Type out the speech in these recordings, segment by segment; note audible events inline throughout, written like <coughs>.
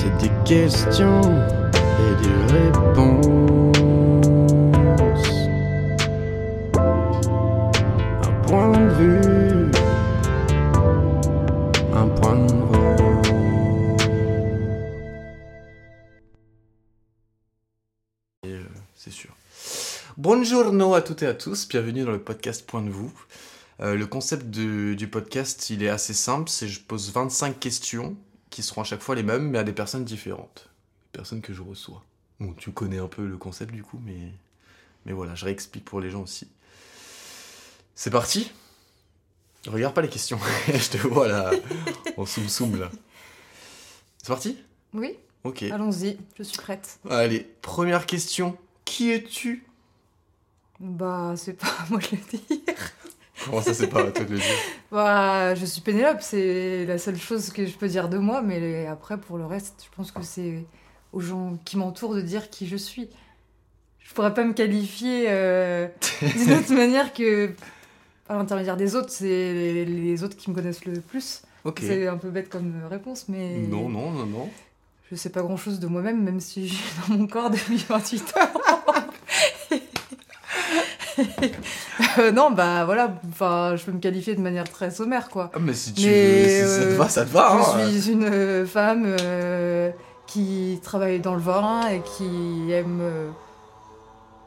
c'est des questions et des réponses. Un point de vue, un point de vue. C'est sûr. Buongiorno à toutes et à tous, bienvenue dans le podcast Point de vous. Euh, le concept du podcast, il est assez simple, c'est je pose 25 questions qui seront à chaque fois les mêmes, mais à des personnes différentes. Des personnes que je reçois. Bon, tu connais un peu le concept du coup, mais, mais voilà, je réexplique pour les gens aussi. C'est parti Regarde pas les questions, <laughs> je te vois là, en soum soum là. C'est parti? Oui, Ok. allons-y, je suis prête. Allez, première question. Qui es-tu? Bah, c'est pas à moi de le dire. Comment ça, c'est pas à toi de le dire Bah, je suis Pénélope, c'est la seule chose que je peux dire de moi, mais après, pour le reste, je pense que c'est aux gens qui m'entourent de dire qui je suis. Je pourrais pas me qualifier euh, d'une autre <laughs> manière que par l'intermédiaire des autres, c'est les, les autres qui me connaissent le plus. Ok. C'est un peu bête comme réponse, mais Non, non, non, non. je sais pas grand chose de moi-même, même si je suis dans mon corps depuis 28 ans. <laughs> Euh, non, bah voilà, enfin, je peux me qualifier de manière très sommaire, quoi. Ah, mais si, tu, Mais, si ça te euh, va, ça te va. hein. Je suis une euh, femme qui travaille dans le vin et qui aime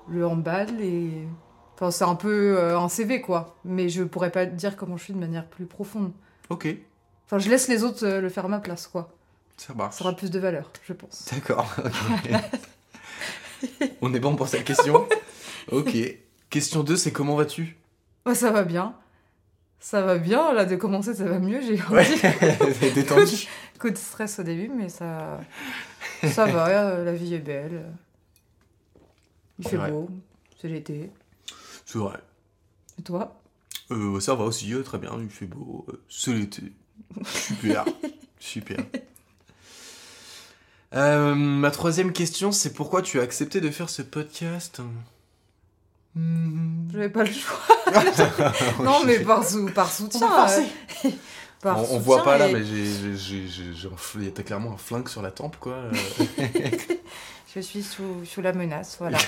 le handball et... Enfin, c'est un peu euh, un CV, quoi. Mais je pourrais pas dire comment je suis de manière plus profonde. Ok, Enfin, je laisse les autres euh, le faire à ma place, quoi. ça marche. Ça aura plus de valeur, je pense. D'accord, <laughs> ok. On est bon pour cette question <laughs> Ok. Question 2, c'est comment vas-tu? Ça va bien. Ça va bien, là, de commencer, ça va mieux. J'ai Ouais, <laughs> détendu. Coup de stress au début, mais ça, ça va, euh, la vie est belle. Il fait vrai. beau, c'est l'été. C'est vrai. Et toi? Euh, ça va aussi, euh, très bien, il fait beau. c'est l'été. Super. <laughs> Super. Euh, ma troisième question, c'est pourquoi tu as accepté de faire ce podcast? Hmm. J'avais pas le choix. <laughs> non, mais par, sou- par soutien. On euh, <laughs> par on, on soutien voit pas là, mais j'ai, j'ai, j'ai, j'ai- j'ai un fl- il y a clairement un flingue sur la tempe, quoi. euh. <laughs> Je suis sous, sous la menace, voilà.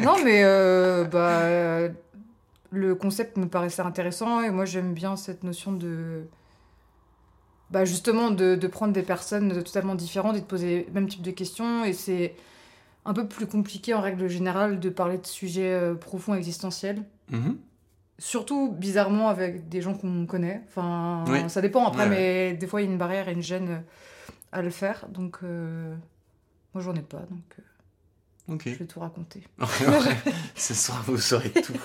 non, mais euh, bah, le concept me paraissait intéressant et moi j'aime bien cette notion de. Bah, justement, de, de prendre des personnes totalement différentes et de poser le même type de questions. Et c'est un peu plus compliqué en règle générale de parler de sujets euh, profonds existentiels. Mhm. Surtout bizarrement avec des gens qu'on connaît. Enfin, Oui. ça dépend après, Ouais, mais des fois il y a une barrière et une gêne euh, à le faire. Donc, euh, moi j'en ai pas, donc euh, je vais tout raconter. <laughs> Ce soir, vous saurez tout. <laughs>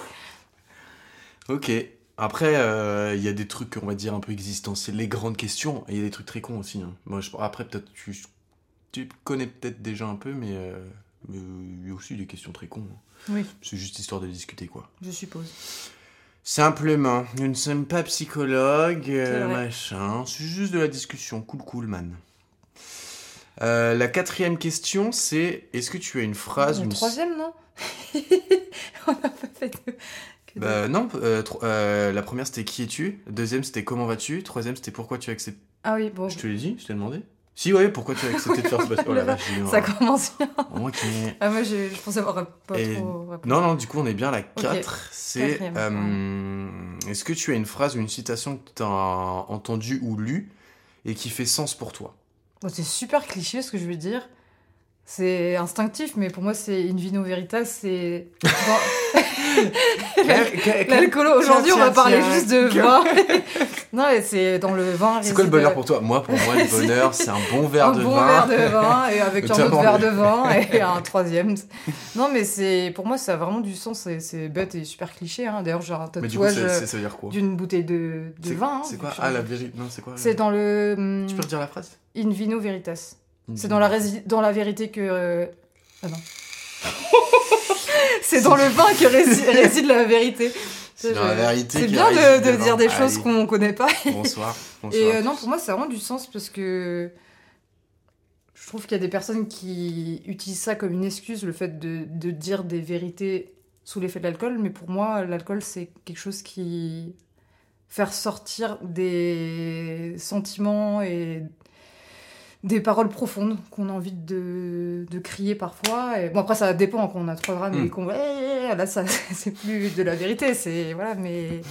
Ok. Après, euh, il y a des trucs, on va dire, un peu existentiels, les grandes questions, et il y a des trucs très cons aussi. hein. Moi, je, après, peut-être, tu, tu connais peut-être déjà un peu, mais mais il y a aussi des questions très cons. hein. Oui, C'est juste histoire de discuter, quoi. je suppose. Simplement, nous ne sommes pas psychologues, euh, machin. C'est juste de la discussion. Cool, cool, man. Euh, la quatrième question, c'est est-ce que tu as une phrase, une troisième, non <laughs> On n'a pas fait de... que de- Bah non, euh, euh, la première c'était qui es-tu, la deuxième c'était comment vas-tu, troisième c'était pourquoi tu as accepté? Ah oui, bon, Je te l'ai dit, je t'ai demandé. Si ouais, pourquoi tu as accepté de faire <laughs> ce podcast. Oh un- ça commence bien. Ok. Ah, moi je, je pensais avoir pas Et- trop... répondu. Non non, du coup on est bien à la 4, c'est euh, est-ce que tu as une phrase ou une citation que tu as entendue ou lue et qui fait sens pour toi? Bon, c'est super cliché ce que je veux dire. C'est instinctif, mais pour moi c'est in vino veritas, c'est... <laughs> Bon, L'alcoolo, aujourd'hui on va parler tiens, juste de vin. <laughs> non, c'est dans le vin. C'est quoi le bonheur pour toi? Moi pour moi le <laughs> bonheur c'est un bon verre un de bon vin. verre de vin et avec un autre verre de vin et un troisième. Non, mais c'est pour moi ça a vraiment du sens. C'est- bête et super cliché. Hein. D'ailleurs, j'ai un tatouage quoi? d'une bouteille de, de C'est- vin. hein, C'est quoi? vu que Ah la vérité Non c'est quoi? C'est dans le Tu peux redire la phrase? In vino veritas. C'est dans la rési- dans la vérité que. euh, Ah non. <laughs> c'est dans le vin que rési- <laughs> réside la vérité. C'est dans la vérité C'est qui bien de, dire des choses qu'on connaît pas. Bonsoir. <laughs> bonsoir. Et euh, non, pour moi, ça a vraiment du sens parce que je trouve qu'il y a des personnes qui utilisent ça comme une excuse, le fait de, de dire des vérités sous l'effet de l'alcool. Mais pour moi, l'alcool, c'est quelque chose qui faire sortir des sentiments et des paroles profondes qu'on a envie de, de crier parfois. Et, bon, après, ça dépend quand on a 3 grammes Mm. et qu'on. Eh, là, ça, <laughs> c'est plus de la vérité. C'est. Voilà, mais.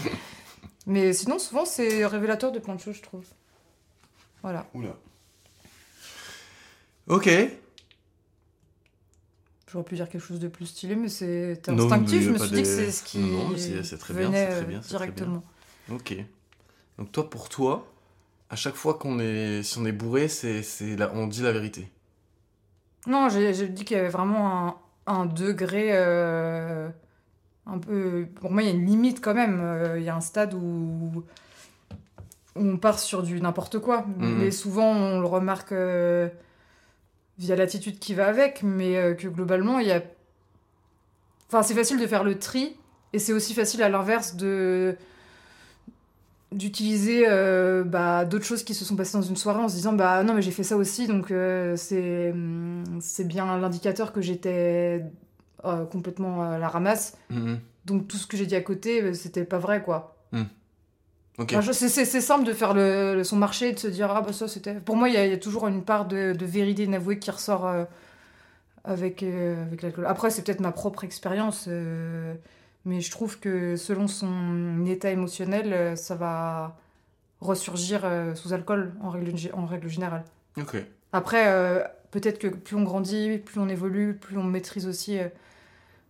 Mais sinon, souvent, c'est révélateur de plein de choses, je trouve. Voilà. Oula. Ok. J'aurais pu dire quelque chose de plus stylé, mais c'est Non, instinctif. Je me suis dit que c'est ce qui Non, non, c'est- c'est très bien, venait c'est très bien, c'est très bien. directement. Ok. Donc toi, pour toi, à chaque fois qu'on est, si on est bourré, c'est, c'est la- on dit la vérité. Non, j'ai j'ai dit qu'il y avait vraiment un, un degré euh, un peu. Pour moi, il y a une limite quand même. Euh, Il y a un stade où, où on part sur du n'importe quoi. Mhm. Mais souvent, on le remarque euh, via l'attitude qui va avec, mais euh, que globalement, il y a. Enfin, c'est facile de faire le tri, et c'est aussi facile à l'inverse de d'utiliser euh, bah, d'autres choses qui se sont passées dans une soirée en se disant bah non mais j'ai fait ça aussi donc euh, c'est hum, c'est bien l'indicateur que j'étais euh, complètement à la ramasse Mhm. donc tout ce que j'ai dit à côté c'était pas vrai quoi. Enfin, je- c'est- simple de faire le, le- son marché et de se dire ah bah ça c'était pour moi il y, a- il y a toujours une part de, de vérité inavouée qui ressort avec avec l'alcool après c'est peut-être ma propre expérience mais je trouve que selon son état émotionnel euh, ça va ressurgir euh, sous alcool en règle, en règle générale Ok. après euh, peut-être que plus on grandit plus on évolue plus on maîtrise aussi euh,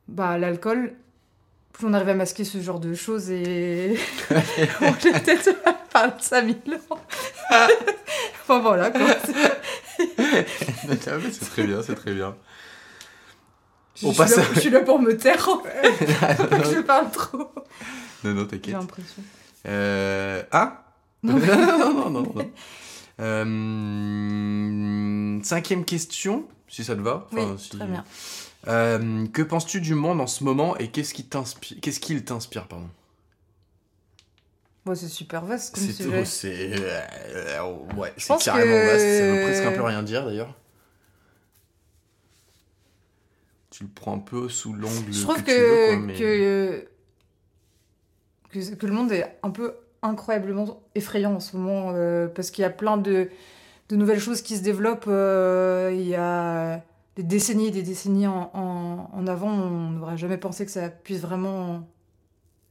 bah, l'alcool plus on arrive à masquer ce genre de choses et <laughs> on peut peut-être parler de ça mille ans. <laughs> enfin voilà quoi. <laughs> Ah, c'est très bien, c'est très bien. Je, On suis là, je suis là pour me taire en fait. <laughs> je parle trop. non, non, J'ai t'inquiète. l'impression. Euh... <laughs> Ah Non. non, non, non, non. Euh, Cinquième question, si ça te va. Oui, si- très bien. Euh, que penses-tu du monde en ce moment et qu'est-ce qui t'inspire Qu'est-ce qu'il t'inspire, pardon? Bon, c'est super vaste comme C'est sujet. c'est euh, ouais, pense carrément que- vaste. Ça veut presque un peu rien dire d'ailleurs. Tu le prends un peu sous l'angle Je trouve que, que, tu veux, quoi, mais... que, que, que le monde est un peu incroyablement effrayant en ce moment euh, parce qu'il y a plein de, de nouvelles choses qui se développent. euh, il y a des décennies et des décennies en, en, en avant. On n'aurait jamais pensé que ça puisse vraiment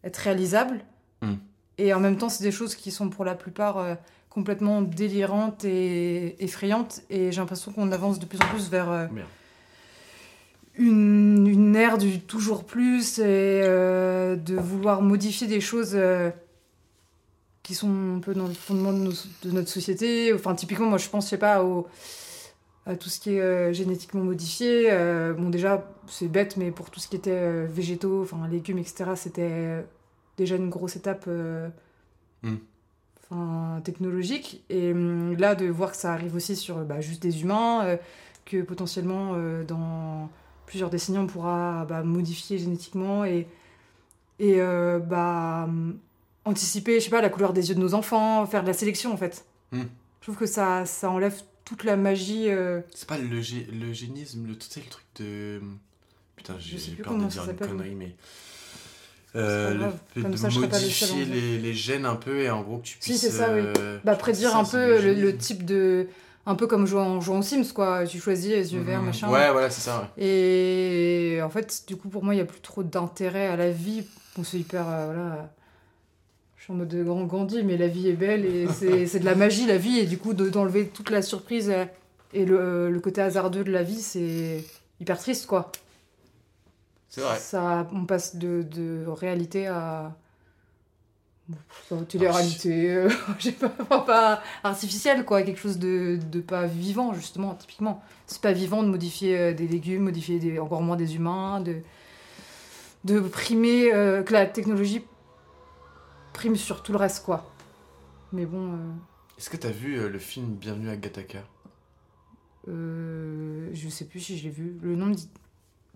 être réalisable. Hmm. Et en même temps, c'est des choses qui sont pour la plupart euh, complètement délirantes et effrayantes. Et j'ai l'impression qu'on avance de plus en plus vers. euh. Une, une ère du toujours plus et euh, de vouloir modifier des choses euh, qui sont un peu dans le fondement de, nos- de notre société. Enfin, typiquement, moi, je pense, je sais pas, au, à tout ce qui est euh, génétiquement modifié. Bon, déjà, c'est bête, mais pour tout ce qui était végétaux, enfin, légumes, etc., c'était déjà une grosse étape euh, Mm. enfin, technologique. Et hum, là, de voir que ça arrive aussi sur bah, juste des humains, que potentiellement, dans plusieurs décennies, on pourra bah, modifier génétiquement et, et euh, bah, anticiper, je sais pas, la couleur des yeux de nos enfants, faire de la sélection, en fait. Mm. Je trouve que ça, ça enlève toute la magie. euh, C'est pas le gé- l'eugénisme, le tout c'est le truc de. Putain, j'ai sais peur de dire une connerie, mais. Euh, le Comme de ça, le modifier les, les gènes un peu et en gros que tu Si, puisses. c'est ça, oui. euh, bah, prédire un peu le, le type de. Un peu comme jouer en, jouant Sims, quoi. Tu choisis les yeux verts, Mhm. machin. Ouais, voilà, c'est ça, ouais. Et en fait, du coup, pour moi, il n'y a plus trop d'intérêt à la vie. Bon, c'est hyper. euh, voilà. Je suis en mode de grand Gandhi, mais la vie est belle et <laughs> c'est de la magie, la vie. Et du coup, de- d'enlever toute la surprise euh, et le, le côté hasardeux de la vie, c'est hyper triste, quoi. C'est vrai. Ça, on passe de, de réalité à. Bon, Télé-réalité, euh, <laughs> je sais pas, <laughs> pas artificielle, quoi. Quelque chose de, de pas vivant, justement, typiquement. C'est pas vivant de modifier euh, des légumes, modifier des, encore moins des humains, de, de primer, euh, que la technologie prime sur tout le reste, quoi. Mais bon, euh, Est-ce que t'as vu euh, le film Bienvenue à Gattaca? Euh, je sais plus si je l'ai vu. Le nom me dit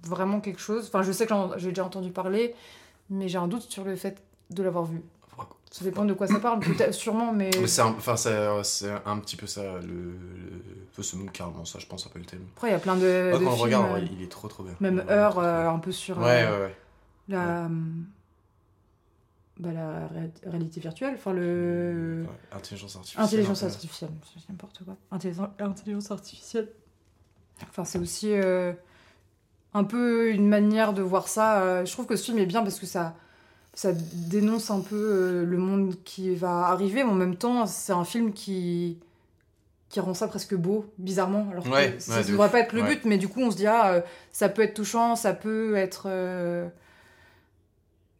vraiment quelque chose. Enfin, je sais que j'ai déjà entendu parler, mais j'ai un doute sur le fait de l'avoir vu. Ça dépend de quoi ça parle, sûrement, mais. Mais c'est un, enfin, c'est- c'est un petit peu ça, le. le... C'est même carrément ça, je pense, un peu le thème. Après, il y a plein de, Ouais, de quand on films, regarde, euh, il est trop trop bien. même Heure, euh, un peu sur euh, Ouais, ouais, ouais. la. bah, la ré- réalité virtuelle, enfin le... Ouais, intelligence artificielle. Intelligence artificielle, c'est n'importe quoi. Intelligence, intelligence artificielle. Enfin, c'est aussi euh, un peu une manière de voir ça. Euh, je trouve que ce film est bien parce que ça, ça dénonce un peu euh, le monde qui va arriver, mais en même temps, c'est un film qui, qui rend ça presque beau, bizarrement. Alors que Ouais, ça ne de devrait pas être le Ouais. but, mais du coup, on se dit, ah, euh, ça peut être touchant, ça peut être, euh,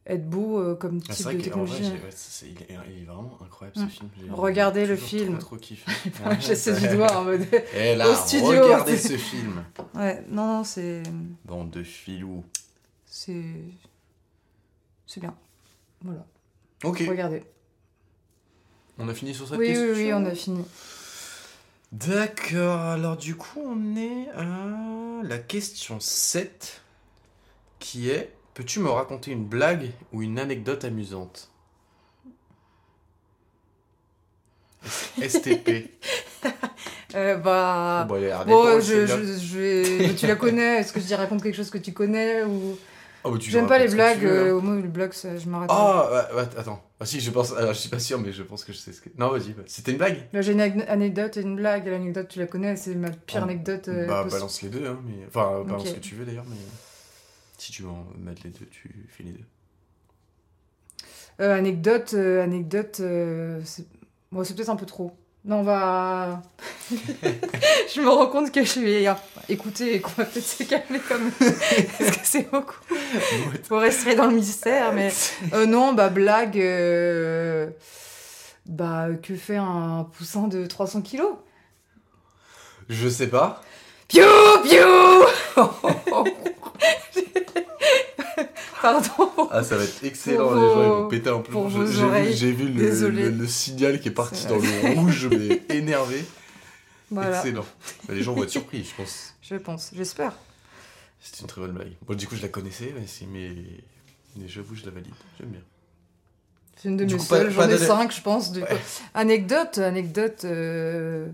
être beau euh, comme Ah, type c'est vrai de vrai, technologie. j'ai- ouais, c'est- il, est, il est vraiment incroyable ce Mm. film. J'ai Regardez le film. Trop, trop kiffé. <laughs> J'essaie du doigt en mode. <laughs> Et là, Au studio, regardez <laughs> ce film. Ouais, non, non, c'est. Bande de filous. C'est. C'est bien. Voilà. Ok, Regardez. on a fini sur cette Oui, question. oui, oui, on a fini. D'accord, alors du coup on est à la question 7 qui est Peux-tu me raconter une blague ou une anecdote amusante? STP. <laughs> Euh, bah. Bon, allez, arrête, Bon, bon, je, tu la connais Est-ce que je dis raconte quelque chose que tu connais ou Oh, bah, tu J'aime me pas les blagues. veux, hein. euh, au moins, les blagues, ça, je m'arrête. Ah, ouais, ouais, attends. Ah si, je pense. Alors, je suis pas sûr, mais je pense que je sais ce que. Non, vas-y. bah, C'était une blague Là, j'ai une anecdote et une blague. L'anecdote, tu la connais, c'est ma pire Oh, anecdote. euh, Bah, possible. balance les deux, hein. Mais... Enfin, balance ce que tu veux d'ailleurs, mais. Si tu veux en mettre les deux, tu fais les deux. Euh, anecdote, euh, anecdote, euh, c'est bon, c'est peut-être un peu trop. Non, on va. <laughs> je me rends compte que je vais écouter et qu'on va peut-être se calmer comme. <laughs> Parce que c'est beaucoup. Faut rester dans le mystère, mais. <laughs> Euh, non, bah, blague. euh, Bah, que fait un poussin de 300 kilos? Je sais pas. Piou, piou Pardon. Ah, ça va être excellent, Pour les gens ils vont péter un plomb. J'ai vu, le, Désolé. le, le signal qui est parti dans le rouge, mais <laughs> énervé. Voilà, Excellent. Bah, les gens vont être surpris, je pense. je pense, j'espère. C'est une très bonne blague. Bon, du coup, je la connaissais, mais, mais... j'avoue, je la valide. J'aime bien. C'est une de mes seules, j'en ai cinq, je pense. Du Ouais. Anecdote, anecdote. euh,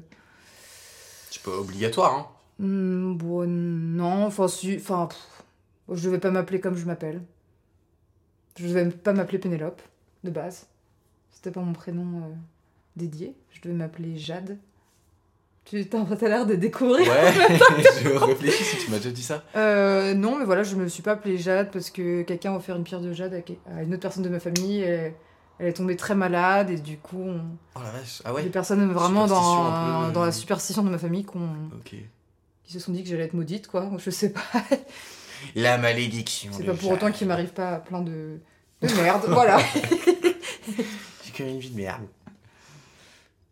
C'est pas obligatoire, hein. hmm, bon, non, enfin, si, enfin, pff, je devais pas m'appeler comme je m'appelle. Je devais pas m'appeler Pénélope, de base. C'était pas mon prénom euh, dédié. Je devais m'appeler Jade. Tu t'as l'air de découvrir. Ouais, <laughs> je réfléchis si tu m'as déjà dit ça. Euh, non, mais voilà, je me suis pas appelée Jade parce que quelqu'un a offert une pierre de Jade à, une autre personne de ma famille. Et elle est tombée très malade et du coup, on- Oh la vache. Ah des ouais personnes vraiment dans, un peu. dans la superstition de ma famille qu'on- Ok. qui se sont dit que j'allais être maudite, quoi. Je sais pas. La malédiction. C'est pas pour autant qu'il m'arrive pas plein de, de merde. <laughs> voilà. <laughs> J'ai quand même une vie de merde.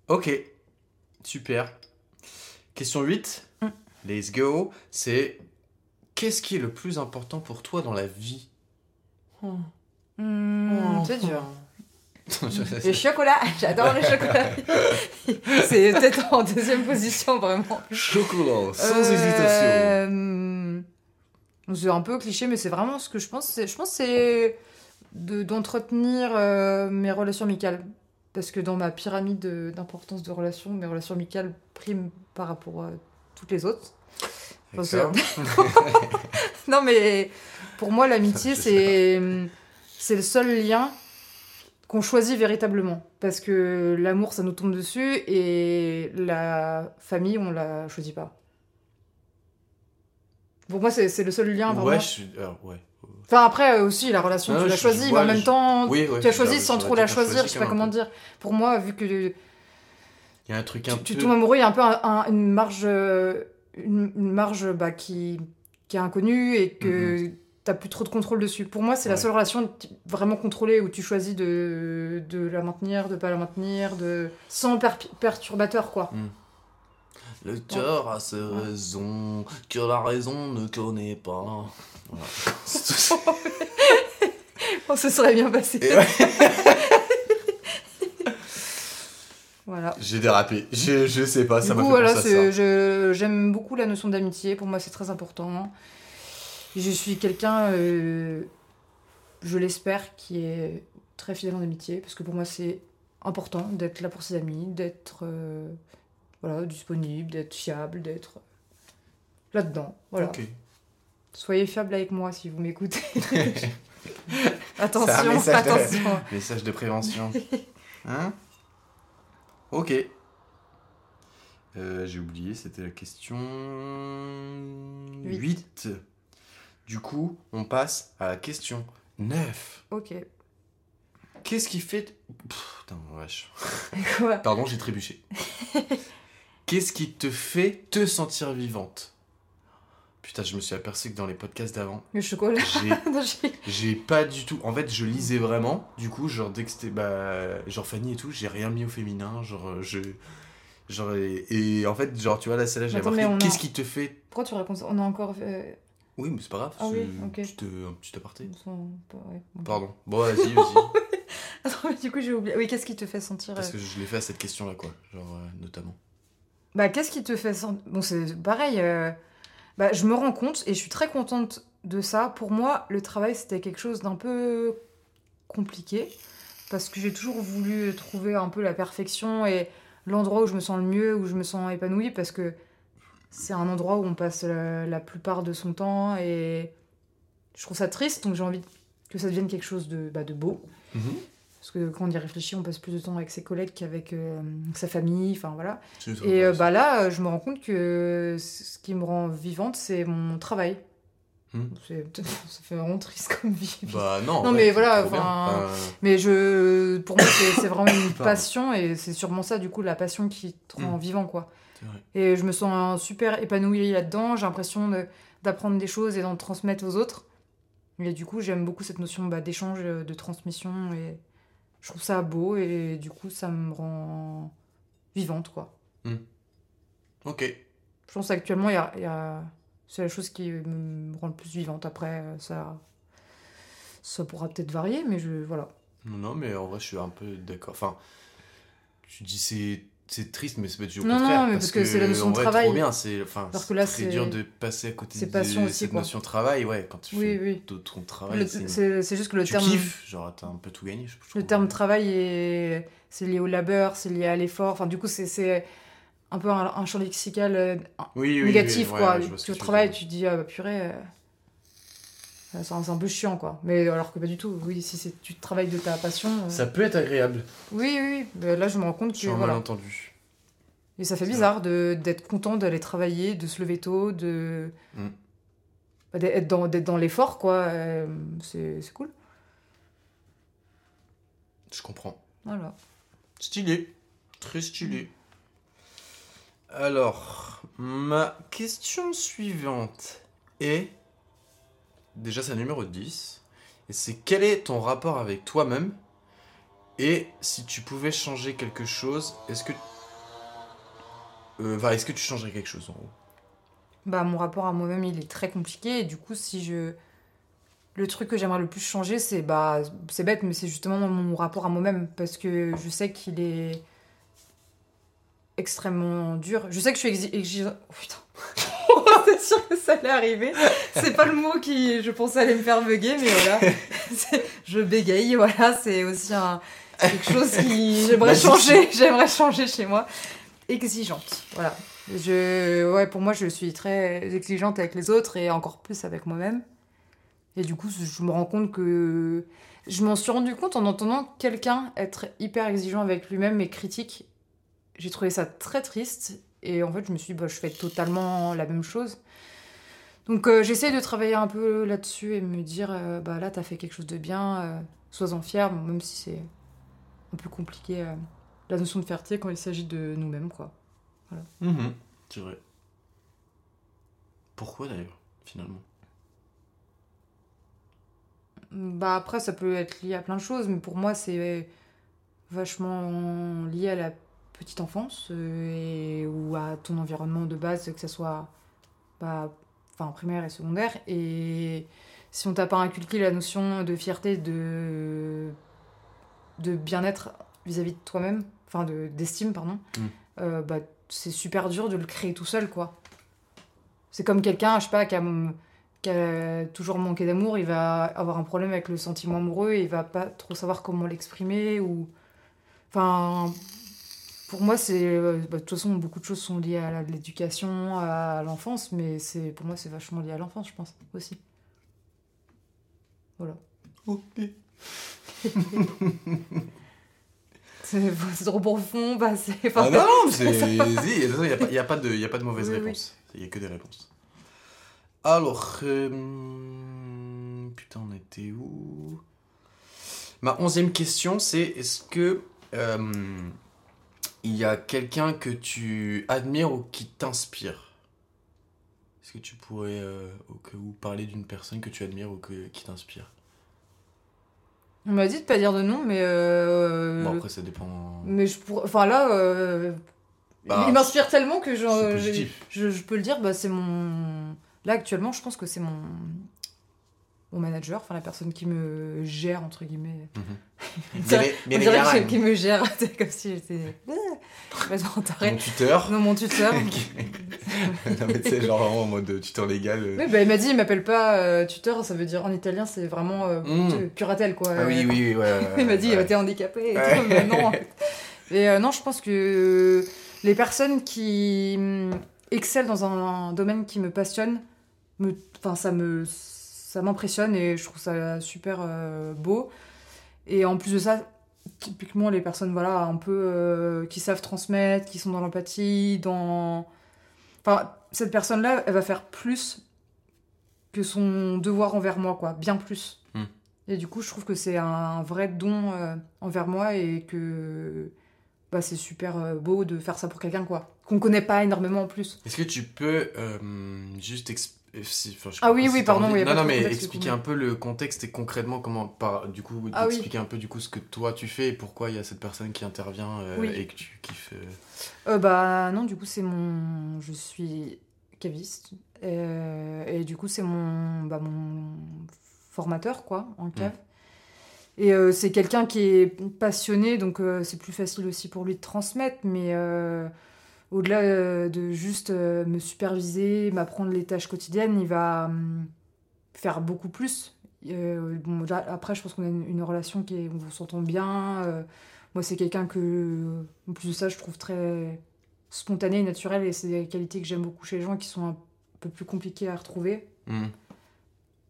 Ok. Super. Question 8. Mm. Let's go. C'est qu'est-ce qui est le plus important pour toi dans la vie? Hmm, c'est dur. Les chocolats, j'adore les chocolats. <laughs> c'est peut-être en deuxième position, vraiment. Chocolat, sans Euh, hésitation. C'est un peu cliché, mais c'est vraiment ce que je pense. Je pense que c'est de- d'entretenir euh, mes relations amicales. Parce que dans ma pyramide de- d'importance de relations, mes relations amicales priment par rapport à toutes les autres. Enfin. <laughs> Non, mais pour moi, l'amitié, c'est c'est le seul lien qu'on choisit véritablement. Parce que l'amour, ça nous tombe dessus et la famille, on la choisit pas. Pour moi, c'est le seul lien vraiment. Ouais, je suis. alors, ouais. Enfin, après euh, aussi, la relation, Ah, tu l'as choisie, mais en même temps, Oui, ouais, tu as choisi sans trop la choisir, je sais pas comment dire. Pour moi, vu que Il y a un truc un tu, tu peu. tombes amoureux, il y a un peu un- un- une marge, euh, une, une marge bah, qui, qui est inconnue et que t'as plus trop de contrôle dessus. Pour moi, c'est la seule relation vraiment contrôlée où tu choisis de, de la maintenir, de pas la maintenir, de sans per- perturbateur, quoi. Le cœur a ses raisons que la raison ne connaît pas. Voilà. <laughs> Oh, <laughs> ce serait bien passé. Et ouais, <laughs> Voilà. J'ai dérapé. Je, je sais pas, ça m'a fait voilà, penser c'est- à ça. je- j'aime beaucoup la notion d'amitié. Pour moi, c'est très important. Je suis quelqu'un, euh, je l'espère, qui est très fidèle en amitié. Parce que pour moi, c'est important d'être là pour ses amis, d'être euh, voilà, disponible, d'être fiable, d'être là-dedans. Voilà. Ok. Soyez fiable avec moi si vous m'écoutez. <laughs> <laughs> Attention, un message de- attention. <laughs> Message de prévention. Hein? Ok. Euh, J'ai oublié, c'était la question Huit. 8. Du coup, on passe à la question 9. Ok. Qu'est-ce qui fait... Pff, putain, vache. Quoi? Pardon, j'ai trébuché. Qu'est-ce qui te fait te sentir vivante? Putain, je me suis aperçu que dans les podcasts d'avant, Le chocolat. <laughs> j'ai pas du tout. En fait, je lisais vraiment. Du coup, genre, dès que c'était. Bah, genre Fanny et tout, j'ai rien mis au féminin. Genre, euh, je. Genre, et, et en fait, genre, tu vois, là, celle-là, Attends, marqué. a- Qu'est-ce qui te fait. Pourquoi tu ça? On a encore. euh, Oui, mais c'est pas grave. Ah oui, ok. Petit, euh, un petit aparté. ouais, bon. Pardon. Bon, vas-y, vas-y. <laughs> Attends, mais du coup, j'ai oublié. Oui, qu'est-ce qui te fait sentir. Parce que je l'ai fait à cette question-là, quoi. Genre, euh, notamment. Bah, qu'est-ce qui te fait sentir. Bon, c'est pareil. euh, Bah, je me rends compte et je suis très contente de ça. Pour moi, le travail, c'était quelque chose d'un peu compliqué. Parce que j'ai toujours voulu trouver un peu la perfection et l'endroit où je me sens le mieux, où je me sens épanouie. Parce que c'est un endroit où on passe la, plupart de son temps et je trouve ça triste. Donc j'ai envie que ça devienne quelque chose de, bah, de beau. Parce que quand on y réfléchit, on passe plus de temps avec ses collègues qu'avec euh, sa famille. Enfin voilà. Et euh, bah là, euh, je me rends compte que ce qui me rend vivante, c'est mon travail. Hmm. <laughs> Ça fait vraiment triste comme vie. Bah, non. Non, mais voilà, enfin, Mais je, pour moi, c'est vraiment une <coughs> passion et c'est sûrement ça, du coup, la passion qui te rend Hmm. vivant, quoi. Et je me sens super épanouie là-dedans. J'ai l'impression de- d'apprendre des choses et d'en transmettre aux autres. Et du coup, j'aime beaucoup cette notion bah, d'échange, de transmission. Et je trouve ça beau et du coup, ça me rend vivante, quoi. Ok. Je pense qu'actuellement, il y a, y a- c'est la chose qui me rend le plus vivante. Après, ça, ça pourra peut-être varier, mais je, voilà. Non, non, mais en vrai, je suis un peu d'accord. Enfin, tu dis c'est c'est triste, mais c'est pas du au Non, contraire. non, mais parce que c'est la notion de travail. bien. C'est enfin, c'est que là, c'est- dur de passer à côté de aussi, cette quoi. notion de travail. Ouais, quand tu Oui, fais oui. de ton travail, c'est juste que le tu terme, kiffes. Genre, t'as un peu tout gagné. je- le terme travail, est, c'est lié au labeur, c'est lié à l'effort. Enfin, du coup, c'est- un peu un, un champ lexical euh, Oui, négatif, ouais, quoi. ouais, tu tu travailles, tu dis, ah bah purée, euh, c'est un peu chiant, quoi. Mais alors que pas du tout. Oui, si tu travailles de ta passion. euh, Ça peut être agréable. Oui, oui, oui. Mais là, je me rends compte que. Sur un Voilà. malentendu. Et ça fait bizarre de- d'être content d'aller travailler, de se lever tôt, de. Mm. bah, d'être dans, d'être dans l'effort, quoi. euh, c'est c'est cool. Je comprends. Voilà. Stylé. Très stylé. Alors, ma question suivante est. Déjà, c'est numéro 10. Et c'est quel est ton rapport avec toi-même? Et si tu pouvais changer quelque chose, est-ce que. Euh, enfin, est-ce que tu changerais quelque chose en gros? Bah, mon rapport à moi-même, il est très compliqué. Et du coup, si je. Le truc que j'aimerais le plus changer, c'est. Bah, c'est bête, mais c'est justement mon rapport à moi-même. Parce que je sais qu'il est. extrêmement dur. Je sais que je suis exi- exigeante. Oh putain. C'est sûr que ça allait arriver. C'est pas le mot qui, je pensais, allait me faire bugger, mais voilà. <laughs> Je bégaye, voilà. C'est aussi un. quelque chose qui. <laughs> J'aimerais changer. J'aimerais changer chez moi. Exigeante. Voilà. Je, ouais, pour moi, je suis très exigeante avec les autres et encore plus avec moi-même. Et du coup, je me rends compte que je m'en suis rendu compte en entendant quelqu'un être hyper exigeant avec lui-même et critique. J'ai trouvé ça très triste et en fait, je me suis dit, bah, je fais totalement la même chose. Donc, euh, j'essaie de travailler un peu là-dessus et me dire, euh, bah là, t'as fait quelque chose de bien, euh, sois-en fier, bon, même si c'est un peu compliqué, euh, la notion de fierté quand il s'agit de nous-mêmes, quoi. C'est vrai. Pourquoi d'ailleurs, finalement? Bah après, ça peut être lié à plein de choses, mais pour moi, c'est vachement lié à la petite enfance euh, et, ou à ton environnement de base, que ce soit bah, enfin, primaire et secondaire. Et si on t'a pas inculqué la notion de fierté, de, de bien-être vis-à-vis de toi-même, enfin de- d'estime, pardon, Mm. euh, bah, c'est super dur de le créer tout seul, quoi. C'est comme quelqu'un, je sais pas, qui a, qui a toujours manqué d'amour, il va avoir un problème avec le sentiment amoureux et il va pas trop savoir comment l'exprimer ou... Enfin, pour moi, c'est... euh, bah, de toute façon, beaucoup de choses sont liées à l'éducation, à l'enfance, mais c'est pour moi, c'est vachement lié à l'enfance, je pense, aussi. Voilà. Ok. <laughs> C'est trop profond, bah c'est. Ah enfin, non, non, c'est. Il n'y a, pas- y a pas de, y a pas de mauvaise Oui, oui. réponse. Il n'y a que des réponses. Alors. euh, Putain, on était où? Ma onzième question, c'est est-ce que. euh, Il y a quelqu'un que tu admires ou qui t'inspire? Est-ce que tu pourrais euh, au cas où parler d'une personne que tu admires ou que, qui t'inspire? On m'a dit de pas dire de nom, mais. euh, Bon, après, ça dépend. Mais je pourrais. Enfin là. euh, Bah, il m'inspire tellement que je, je, je peux le dire, bah, c'est mon. Là actuellement, je pense que c'est mon. Mon manager, enfin la personne qui me gère, entre guillemets. <laughs> On dirait- on qui me gère, <laughs> c'est comme si j'étais. complètement Mon tuteur. Non, mon tuteur. <laughs> non, mais tu sais, genre vraiment en mode tuteur légal. euh. Oui, bah, il m'a dit, il m'appelle pas euh, tuteur, ça veut dire en italien, c'est vraiment euh, Mm. curatelle, quoi. Ah oui, oui, oui, ouais. il m'a dit, ouais. euh, t'es handicapé et Ouais. tout, mais non. Et euh, non, je pense que les personnes qui hum, excellent dans un, domaine qui me passionne, me, enfin, ça me, ça m'impressionne et je trouve ça super euh, beau. Et en plus de ça, typiquement les personnes, voilà, un peu euh, qui savent transmettre, qui sont dans l'empathie, dans, enfin, cette personne-là, elle va faire plus que son devoir envers moi, quoi, bien plus. Hmm. Et du coup, je trouve que c'est un vrai don euh, envers moi et que bah, c'est super beau de faire ça pour quelqu'un, quoi. Qu'on connaît pas énormément en plus. Est-ce que tu peux juste exp- euh, si- enfin, je sais Ah oui, si oui, pardon, oui, Non, non, mais expliquer un peu le contexte et concrètement comment, par, du coup, Ah oui. expliquer un peu du coup ce que toi tu fais et pourquoi il y a cette personne qui intervient euh, Oui. et que tu kiffes. euh. Euh, bah non, du coup, c'est mon. Je suis caviste. euh, et du coup, c'est mon, bah, mon formateur, quoi, en cave. Et euh, c'est quelqu'un qui est passionné, donc euh, c'est plus facile aussi pour lui de transmettre. Mais euh, au-delà euh, de juste euh, me superviser, m'apprendre les tâches quotidiennes, il va hum, faire beaucoup plus. Euh, bon, après, je pense qu'on a une, relation qui est, on s'entend bien. moi, c'est quelqu'un que, en plus de ça, je trouve très spontané et naturel. Et c'est des qualités que j'aime beaucoup chez les gens qui sont un peu plus compliquées à retrouver. Hmm.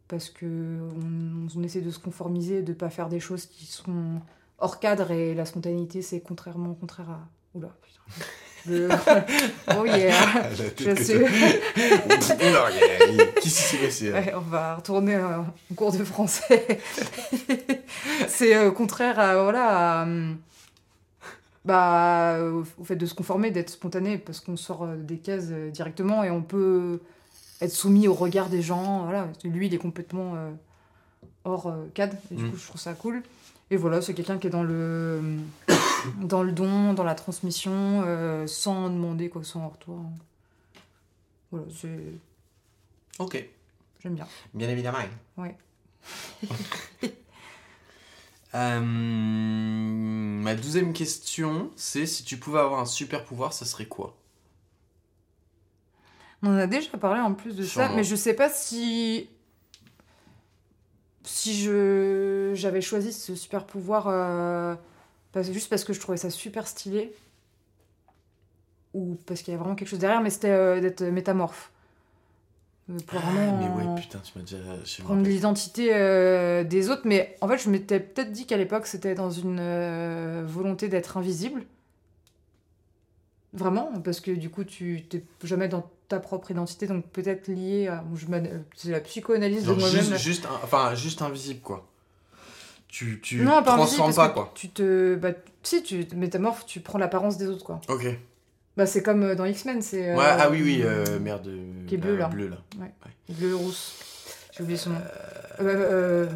Parce que on, on essaie de se conformiser, de pas faire des choses qui sont hors cadre. Et la spontanéité, c'est contrairement au contraire à. Oula, putain. <laughs> <laughs> Oh yeah! Ah, Je qui s'est passé là Ouais, on va retourner euh, en cours de français. <laughs> c'est euh, contraire à, voilà, à, hum, bah, au, fait de se conformer, d'être spontané, parce qu'on sort euh, des cases euh, directement et on peut être soumis au regard des gens. Voilà. Lui, il est complètement euh, hors cadre, et du Mm. coup, je trouve ça cool. Et voilà, c'est quelqu'un qui est dans le, <coughs> dans le don, dans la transmission, euh, sans demander quoi que ce soit en retour. Voilà, c'est... Ok, j'aime bien. bien évidemment. Ouais. <laughs> Euh, ma douzième question, c'est si tu pouvais avoir un super pouvoir, ça serait quoi? On en a déjà parlé en plus de ça, Sûrement. mais je sais pas si. Si je j'avais choisi ce super pouvoir euh, parce, juste parce que je trouvais ça super stylé ou parce qu'il y a vraiment quelque chose derrière, mais c'était euh, d'être métamorphe. Euh, pour vraiment Ah, Mais ouais, putain, tu m'as déjà. prendre l'identité euh, des autres, mais en fait, je m'étais peut-être dit qu'à l'époque, c'était dans une volonté d'être invisible. Vraiment, parce que du coup, tu t'es jamais dans ta propre identité, donc peut-être lié à. C'est la psychoanalyse de moi-même. juste, juste, enfin, juste invisible, quoi. Tu, tu non, transformes pas, quoi. Tu te. Bah, si, tu métamorphes, tu prends l'apparence des autres, quoi. Ok. Bah, c'est comme euh, dans X-Men, c'est. euh, Ouais, ah oui, oui, euh, merde. qui est bleu, là. Bleu, là. Bleu rousse. J'ai oublié son nom. Euh, euh,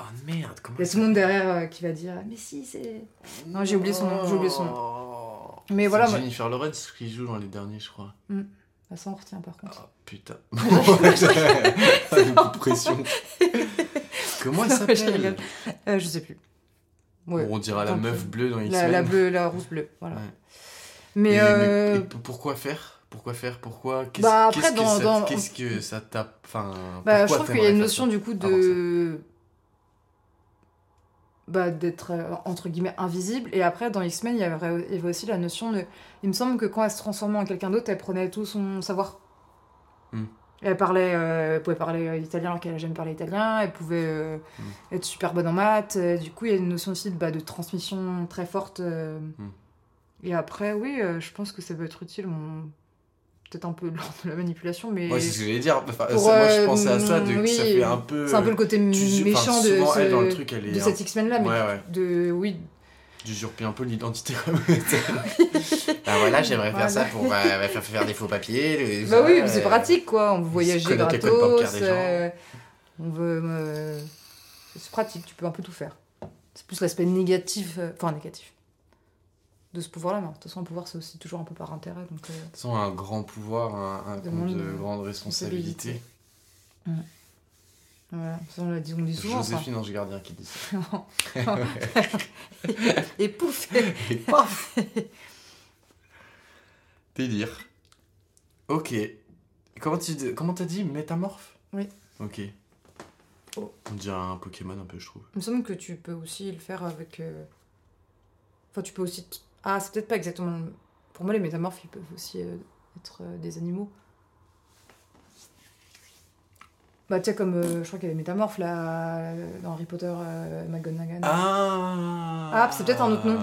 Oh merde, comment Il y a tout le monde derrière qui va dire Mais si, c'est. Non, j'ai oublié son nom, j'ai oublié son nom. Mais voilà, Jennifer Lawrence qui joue dans les derniers, je crois. Ah, ça, on retient par contre. Ah putain. <laughs> Une coup de pression. <laughs> Comment elle s'appelle. Euh, je sais plus. Ouais. Bon, On dira la meuf bleue dans X-Men. La, la bleue, la rousse bleue, voilà. Ouais. Mais, Et- euh, et pourquoi faire? Pourquoi faire? Pourquoi? Qu'est-ce Bah, que, dans- ça- que tape? Enfin, bah, je trouve qu'il y a une notion du coup de. Bah, d'être euh, entre guillemets invisible. Et après, dans X-Men, il y avait, il y avait aussi la notion de. Il me semble que quand elle se transformait en quelqu'un d'autre, elle prenait tout son savoir. Hmm. Elle parlait, euh, elle pouvait parler euh, italien alors qu'elle n'a jamais parlé italien. Elle pouvait euh, Mm. être super bonne en maths. Du coup, il y a une notion aussi de, bah, de transmission très forte. euh. Mm. Et après, oui, je pense que ça peut être utile. Peut-être un peu <laughs> de la manipulation, mais Ouais, c'est ce que j'allais dire. Enfin, Pour, moi, je euh, pensais à ça, de, que oui, ça fait un peu. c'est un peu le côté tu- méchant de, souvent, ce- elle, dans le truc, elle est de cette X-Men-là. Mais Ouais, ouais. de, oui, D'usurper un peu l'identité comme <laughs> Bah voilà, j'aimerais Voilà. faire ça pour bah, faire, faire des faux papiers. Bah oui, c'est euh, pratique quoi. On veut voyager gratos. des gens. euh, on veut. euh, c'est pratique, tu peux un peu tout faire. C'est plus l'aspect négatif, euh, enfin négatif, de ce pouvoir-là. Mais de toute façon, un pouvoir, c'est aussi toujours un peu par intérêt. Donc, euh, De toute façon, un grand pouvoir, un, un compte de de grande responsabilité. voilà. Ça, on, l'a dit, on dit souvent. Joséphine Ange Gardien qui dit ça. <laughs> <laughs> Et pouf Et paf Délire. Ok. Comment tu comment t'as dit Métamorphe? Oui. Ok. Oh. On dirait un Pokémon un peu, je trouve. Il me semble que tu peux aussi le faire avec. euh, Enfin, tu peux aussi. Ah, c'est peut-être pas exactement. Pour moi, les métamorphes, ils peuvent aussi euh, être euh, des animaux. Bah, tu sais, comme euh, je crois qu'il y a les métamorphes là, euh, dans Harry Potter, euh, McGonagall. Ah Ah, c'est peut-être un autre nom.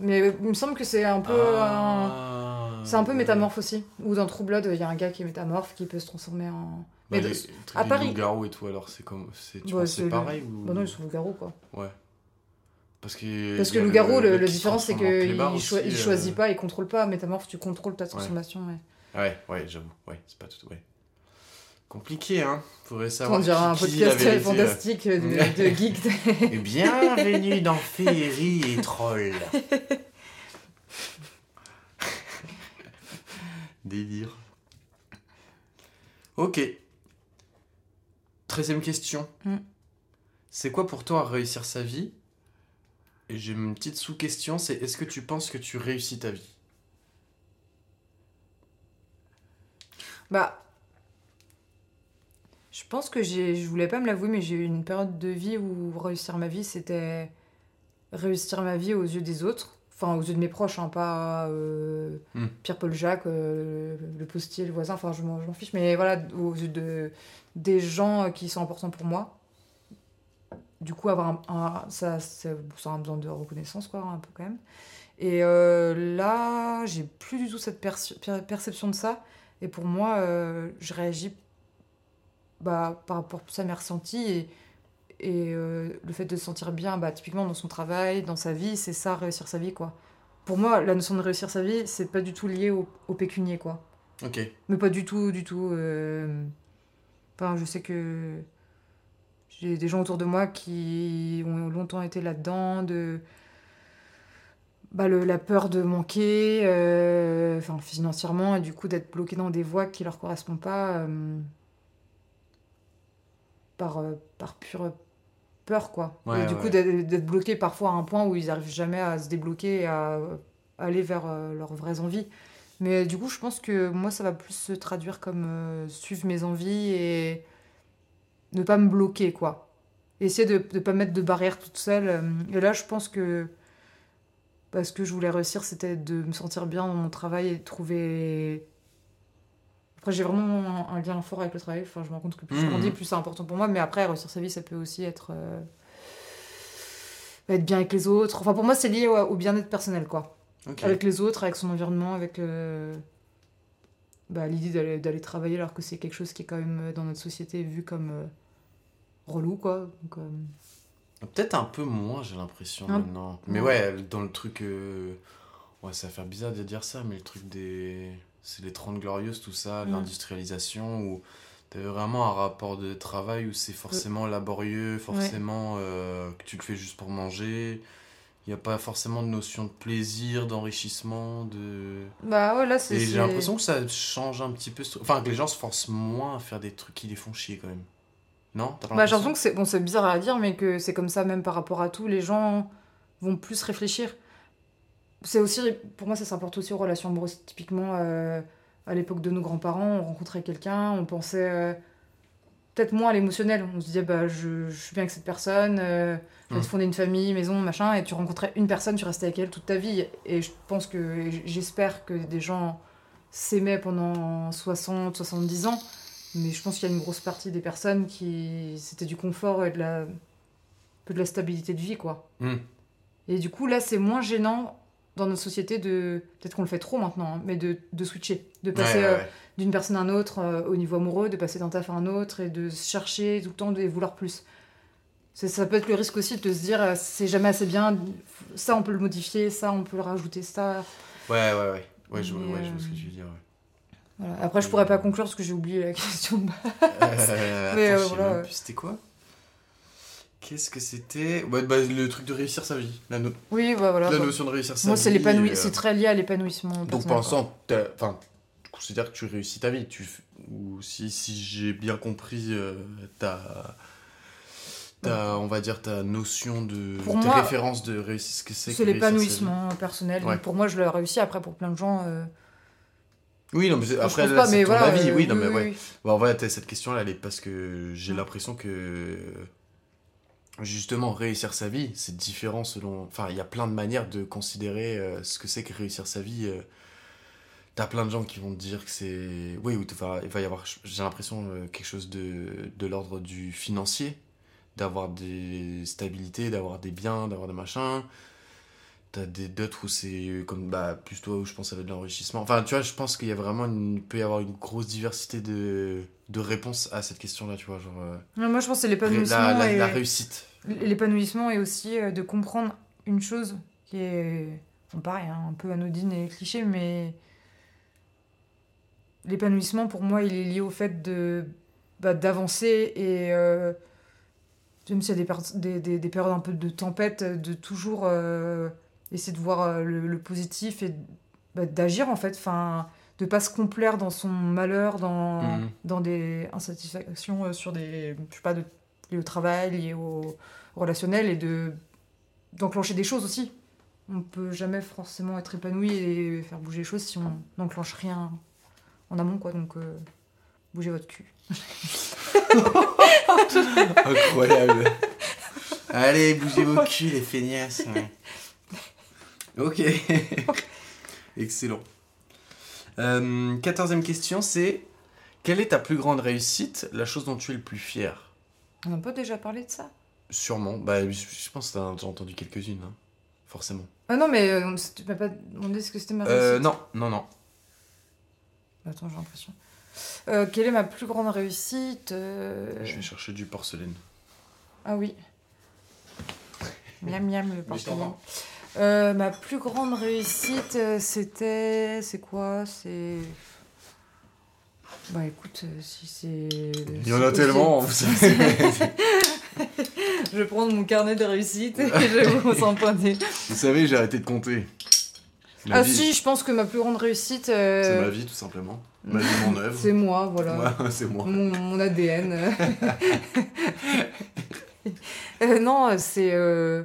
Mais euh, il me semble que c'est un peu. un- Ah. C'est un peu métamorphe aussi. Ou dans True Blood, il y a un gars qui est métamorphe qui peut se transformer en. Mais Mais les, de- à Paris- et tout, alors c'est comme. Tu Ouais, penses c'est- pareil ou. Bah non, ils sont loups-garous quoi. Ouais. Parce que. Parce que le loup-garou, le, différence, c'est qu'il il aussi, choisit euh. pas, il contrôle pas. Métamorphe, tu contrôles ta transformation. Ouais. Ouais, ouais, j'avoue. Ouais, c'est pas tout. Ouais. Compliqué, hein. Faudrait On savoir. dirait un podcast euh. fantastique de, de <laughs> geek. Et bienvenue dans Féerie et Troll. Délire. Ok. Treizième question. Mm. C'est quoi pour toi réussir sa vie Et j'ai une petite sous-question, c'est est-ce que tu penses que tu réussis ta vie? Bah, je pense que j'ai, je voulais pas me l'avouer, mais j'ai eu une période de vie où réussir ma vie, c'était réussir ma vie aux yeux des autres. Enfin, aux yeux de mes proches, hein, pas euh, Hmm. Pierre-Paul Jacques, euh, le postier, le voisin, enfin, je m'en, fiche, mais voilà, aux yeux de, des gens qui sont importants pour moi. Du coup, avoir un, un- ça, ça a un besoin de reconnaissance, quoi, un peu quand même. Et euh, là, j'ai plus du tout cette perception de ça. Et pour moi, euh, je réagis bah, par rapport plus à mes ressentis. Et, et euh, le fait de se sentir bien, bah, typiquement dans son travail, dans sa vie, c'est ça, réussir sa vie, quoi. Pour moi, la notion de réussir sa vie, c'est pas du tout lié au, au pécunier, quoi. Ok. Mais pas du tout, du tout. Enfin, je sais que j'ai des gens autour de moi qui ont longtemps été là-dedans, de bah, le- la peur de manquer, euh, enfin financièrement, et du coup d'être bloqué dans des voies qui leur correspondent pas euh, par, euh, par pure peur, quoi. Ouais, et du ouais. coup d'être bloqué parfois à un point où ils n'arrivent jamais à se débloquer et à aller vers leurs vraies envies. Mais du coup, je pense que moi, ça va plus se traduire comme euh, suivre mes envies et ne pas me bloquer, quoi. Essayer de ne pas mettre de barrière toute seule. euh, Et là, je pense que parce que je voulais réussir, c'était de me sentir bien dans mon travail et de trouver. Après, j'ai vraiment un, un lien fort avec le travail. Enfin, je me rends compte que plus je Mhm. grandis, plus c'est important pour moi. Mais après, réussir sa vie, ça peut aussi être. euh, être bien avec les autres. Enfin, pour moi, c'est lié au, au bien-être personnel, quoi avec les autres, avec son environnement, avec euh, bah, l'idée d'aller, d'aller travailler alors que c'est quelque chose qui est quand même euh, dans notre société vu comme euh, relou quoi. Donc, euh, Peut-être un peu moins, j'ai l'impression maintenant. Mais ouais, dans le truc. euh, Ouais, ça va faire bizarre de dire ça, mais le truc des. C'est les 30 glorieuses, tout ça, Mm. l'industrialisation, où t'avais vraiment un rapport de travail où c'est forcément laborieux, forcément que tu le fais juste pour manger. Il n'y a pas forcément de notion de plaisir, d'enrichissement, de. Bah ouais, là c'est. Et j'ai l'impression que ça change un petit peu. Enfin, que les gens se forcent moins à faire des trucs qui les font chier quand même. Non? T'as Bah, j'ai l'impression? que c'est bon, c'est bizarre à dire, mais que c'est comme ça même par rapport à tout. Les gens vont plus réfléchir. C'est aussi, pour moi, ça s'importe aussi aux relations amoureuses. Typiquement, euh, à l'époque de nos grands-parents, on rencontrait quelqu'un, on pensait euh, peut-être moins à l'émotionnel. On se disait, bah, je, je suis bien avec cette personne, euh, je vais fonder une famille, maison, machin, et tu rencontrais une personne, tu restais avec elle toute ta vie. Et je pense que, j'espère que des gens s'aimaient pendant 60, 70 ans. Mais je pense qu'il y a une grosse partie des personnes qui. C'était du confort et de la. peu de la stabilité de vie, quoi. Hmm. Et du coup, là, c'est moins gênant dans notre société de. Peut-être qu'on le fait trop maintenant, hein, mais de, de switcher. De passer Ouais, ouais, euh, ouais. D'une personne à un autre euh, au niveau amoureux, de passer d'un taf à un autre et de se chercher tout le temps, de vouloir plus. C'est- Ça peut être le risque aussi de se dire euh, c'est jamais assez bien, ça on peut le modifier, ça on peut le rajouter, ça. Ouais, ouais, ouais. Ouais, je, vois- Mais, ouais, je vois ce que euh, tu veux dire. ouais. Voilà. Après, je pourrais pas conclure parce que j'ai oublié la question. <laughs> <laughs> Mais, attends, voilà, C'était quoi? Qu'est-ce que c'était? Bah, Le truc de réussir sa vie. La, no- oui, bah voilà. la notion de réussir sa Moi, vie. c'est l'épanouissement, euh, c'est très lié à l'épanouissement. Donc t'as- enfin, considères que tu réussis ta vie. Tu, ou si, si j'ai bien compris euh, ta, ta, on va dire ta notion de Pour tes moi, références de réussir ce que c'est. C'est l'épanouissement personnel. Ouais. Pour moi, je l'ai réussi. Après, pour plein de gens, euh, Oui, non, mais je après là, c'est ton voilà. avis. euh, oui, non, mais oui, ouais. oui. Bon, en vrai, t'as cette question-là, elle est parce que j'ai Ouais. l'impression que justement réussir sa vie, c'est différent selon. Enfin, il y a plein de manières de considérer euh, ce que c'est que réussir sa vie. euh. T'as plein de gens qui vont te dire que c'est. Oui, ou enfin, il va y avoir, j'ai l'impression, euh, quelque chose de, de l'ordre du financier, d'avoir des stabilités, d'avoir des biens, d'avoir des machins. T'as des d'autres où c'est euh, comme bah plus toi où je pense ça va de l'enrichissement. Enfin tu vois je pense qu'il y a vraiment une, peut y avoir une grosse diversité de, de réponses à cette question là tu vois genre euh, Non, Moi, je pense que c'est l'épanouissement. la, et- la réussite. L'épanouissement est aussi de comprendre une chose qui est, bon, pareil, hein, un peu anodine et cliché, mais l'épanouissement, pour moi, il est lié au fait de bah, d'avancer et euh, même s'il y a des, per- des, des, des périodes un peu de tempête, de toujours euh, essayer de voir euh, le, le positif et bah, d'agir en fait, enfin, de pas se complaire dans son malheur, dans, Mhm. dans des insatisfactions euh, sur des, je sais pas, de, liées au travail, liées au, au relationnel et de d'enclencher des choses aussi. On peut jamais forcément être épanoui et faire bouger les choses si on n'enclenche rien en amont, quoi. Donc, euh, bougez votre cul. Incroyable. <laughs> Allez bougez vos culs les feignasses. ouais. Ok. <laughs> Excellent. Euh, quatorzième question c'est quelle est ta plus grande réussite, la chose dont tu es le plus fier? On a pas déjà parlé de ça? Sûrement. Bah je, je pense que t'as déjà entendu quelques-unes hein. forcément. Ah non, mais euh, tu m'as pas demandé ce que c'était ma Euh, réussite. non non non. Attends, j'ai l'impression. Euh, quelle est ma plus grande réussite euh, Je vais chercher du porcelaine. Ah oui. miam miam le <laughs> porcelaine. Euh, ma plus grande réussite, c'était. C'est quoi C'est. Bah écoute, si c'est. Il y en a tellement. vous savez. <laughs> Je vais prendre mon carnet de réussite et je vais vous en pointer. Vous savez, j'ai arrêté de compter. Ah vie, si, je pense que ma plus grande réussite. euh, C'est ma vie tout simplement. Ma vie, mon œuvre. C'est moi, voilà. <laughs> C'est moi. Mon, mon ADN. <laughs> Euh, non, c'est euh,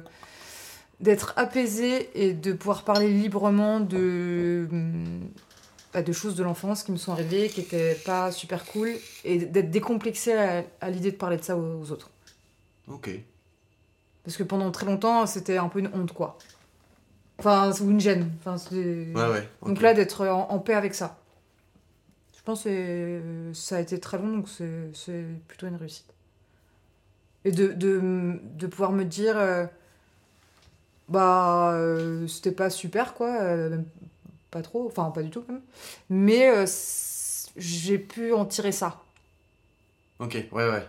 d'être apaisé et de pouvoir parler librement de, hum, bah, de choses de l'enfance qui me sont arrivées, qui étaient pas super cool, et d'être décomplexé à, à l'idée de parler de ça aux, aux autres. Ok. Parce que pendant très longtemps, c'était un peu une honte, quoi. Enfin, ou une gêne. Enfin, Ouais, ouais. Donc là, d'être en, en paix avec ça. Je pense que ça a été très long, donc c'est plutôt une réussite. Et de, de, de pouvoir me dire, euh, bah, euh, c'était pas super, quoi, euh, même pas trop, enfin, pas du tout, même. Mais j'ai pu en tirer ça. Ok, ouais, ouais.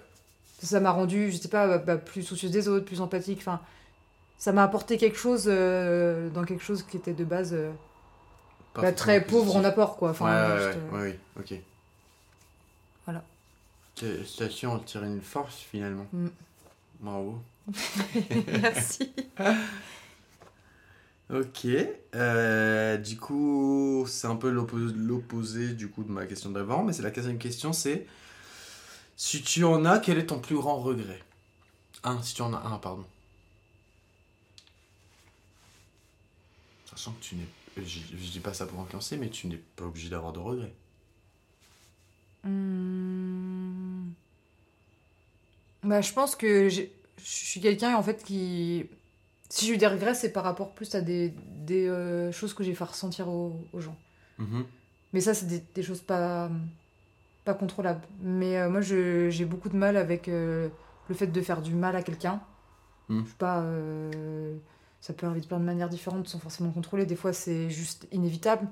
Ça m'a rendu, je sais pas, bah, bah, plus soucieuse des autres, plus empathique, enfin, ça m'a apporté quelque chose euh, dans quelque chose qui était de base euh, bah, très pauvre en apport, quoi. Enfin, ouais, ouais, juste, ouais, euh, ouais, ok. Voilà. Station, on tire une force finalement. Mm. Bravo. <laughs> Merci. <laughs> Ok. euh, du coup, c'est un peu l'oppo- l'opposé du coup de ma question d'avant, mais c'est la quatrième question, c'est si tu en as, quel est ton plus grand regret? Un, si tu en as un, pardon. Sachant que tu n'es, je, je dis pas ça pour influencer, mais tu n'es pas obligé d'avoir de regrets. Hum. Bah, je pense que je suis quelqu'un en fait qui. Si j'ai eu des regrets, c'est par rapport plus à des, des euh, choses que j'ai fait ressentir aux, aux gens. Mhm. Mais ça, c'est des, des choses pas, pas contrôlables. Mais euh, moi, j'ai beaucoup de mal avec euh, le fait de faire du mal à quelqu'un. Hmm. Je sais pas. Euh, ça peut arriver de plein de manières différentes sans forcément contrôler. Des fois, c'est juste inévitable.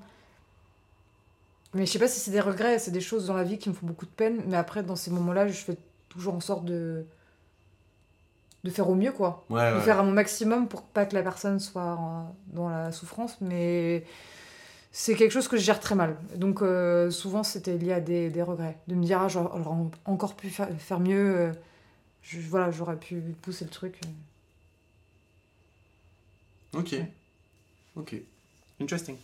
Mais je sais pas si c'est des regrets, c'est des choses dans la vie qui me font beaucoup de peine. Mais après, dans ces moments-là, je fais toujours en sorte de, de faire au mieux, quoi. Ouais, De ouais. faire à mon maximum pour pas que la personne soit en- dans la souffrance. Mais c'est quelque chose que je gère très mal. Donc, euh, souvent, c'était lié à des, des regrets. De me dire, ah, j'aurais encore pu faire, faire mieux. euh, je- voilà, j'aurais pu pousser le truc. Ok. Ok. Interesting.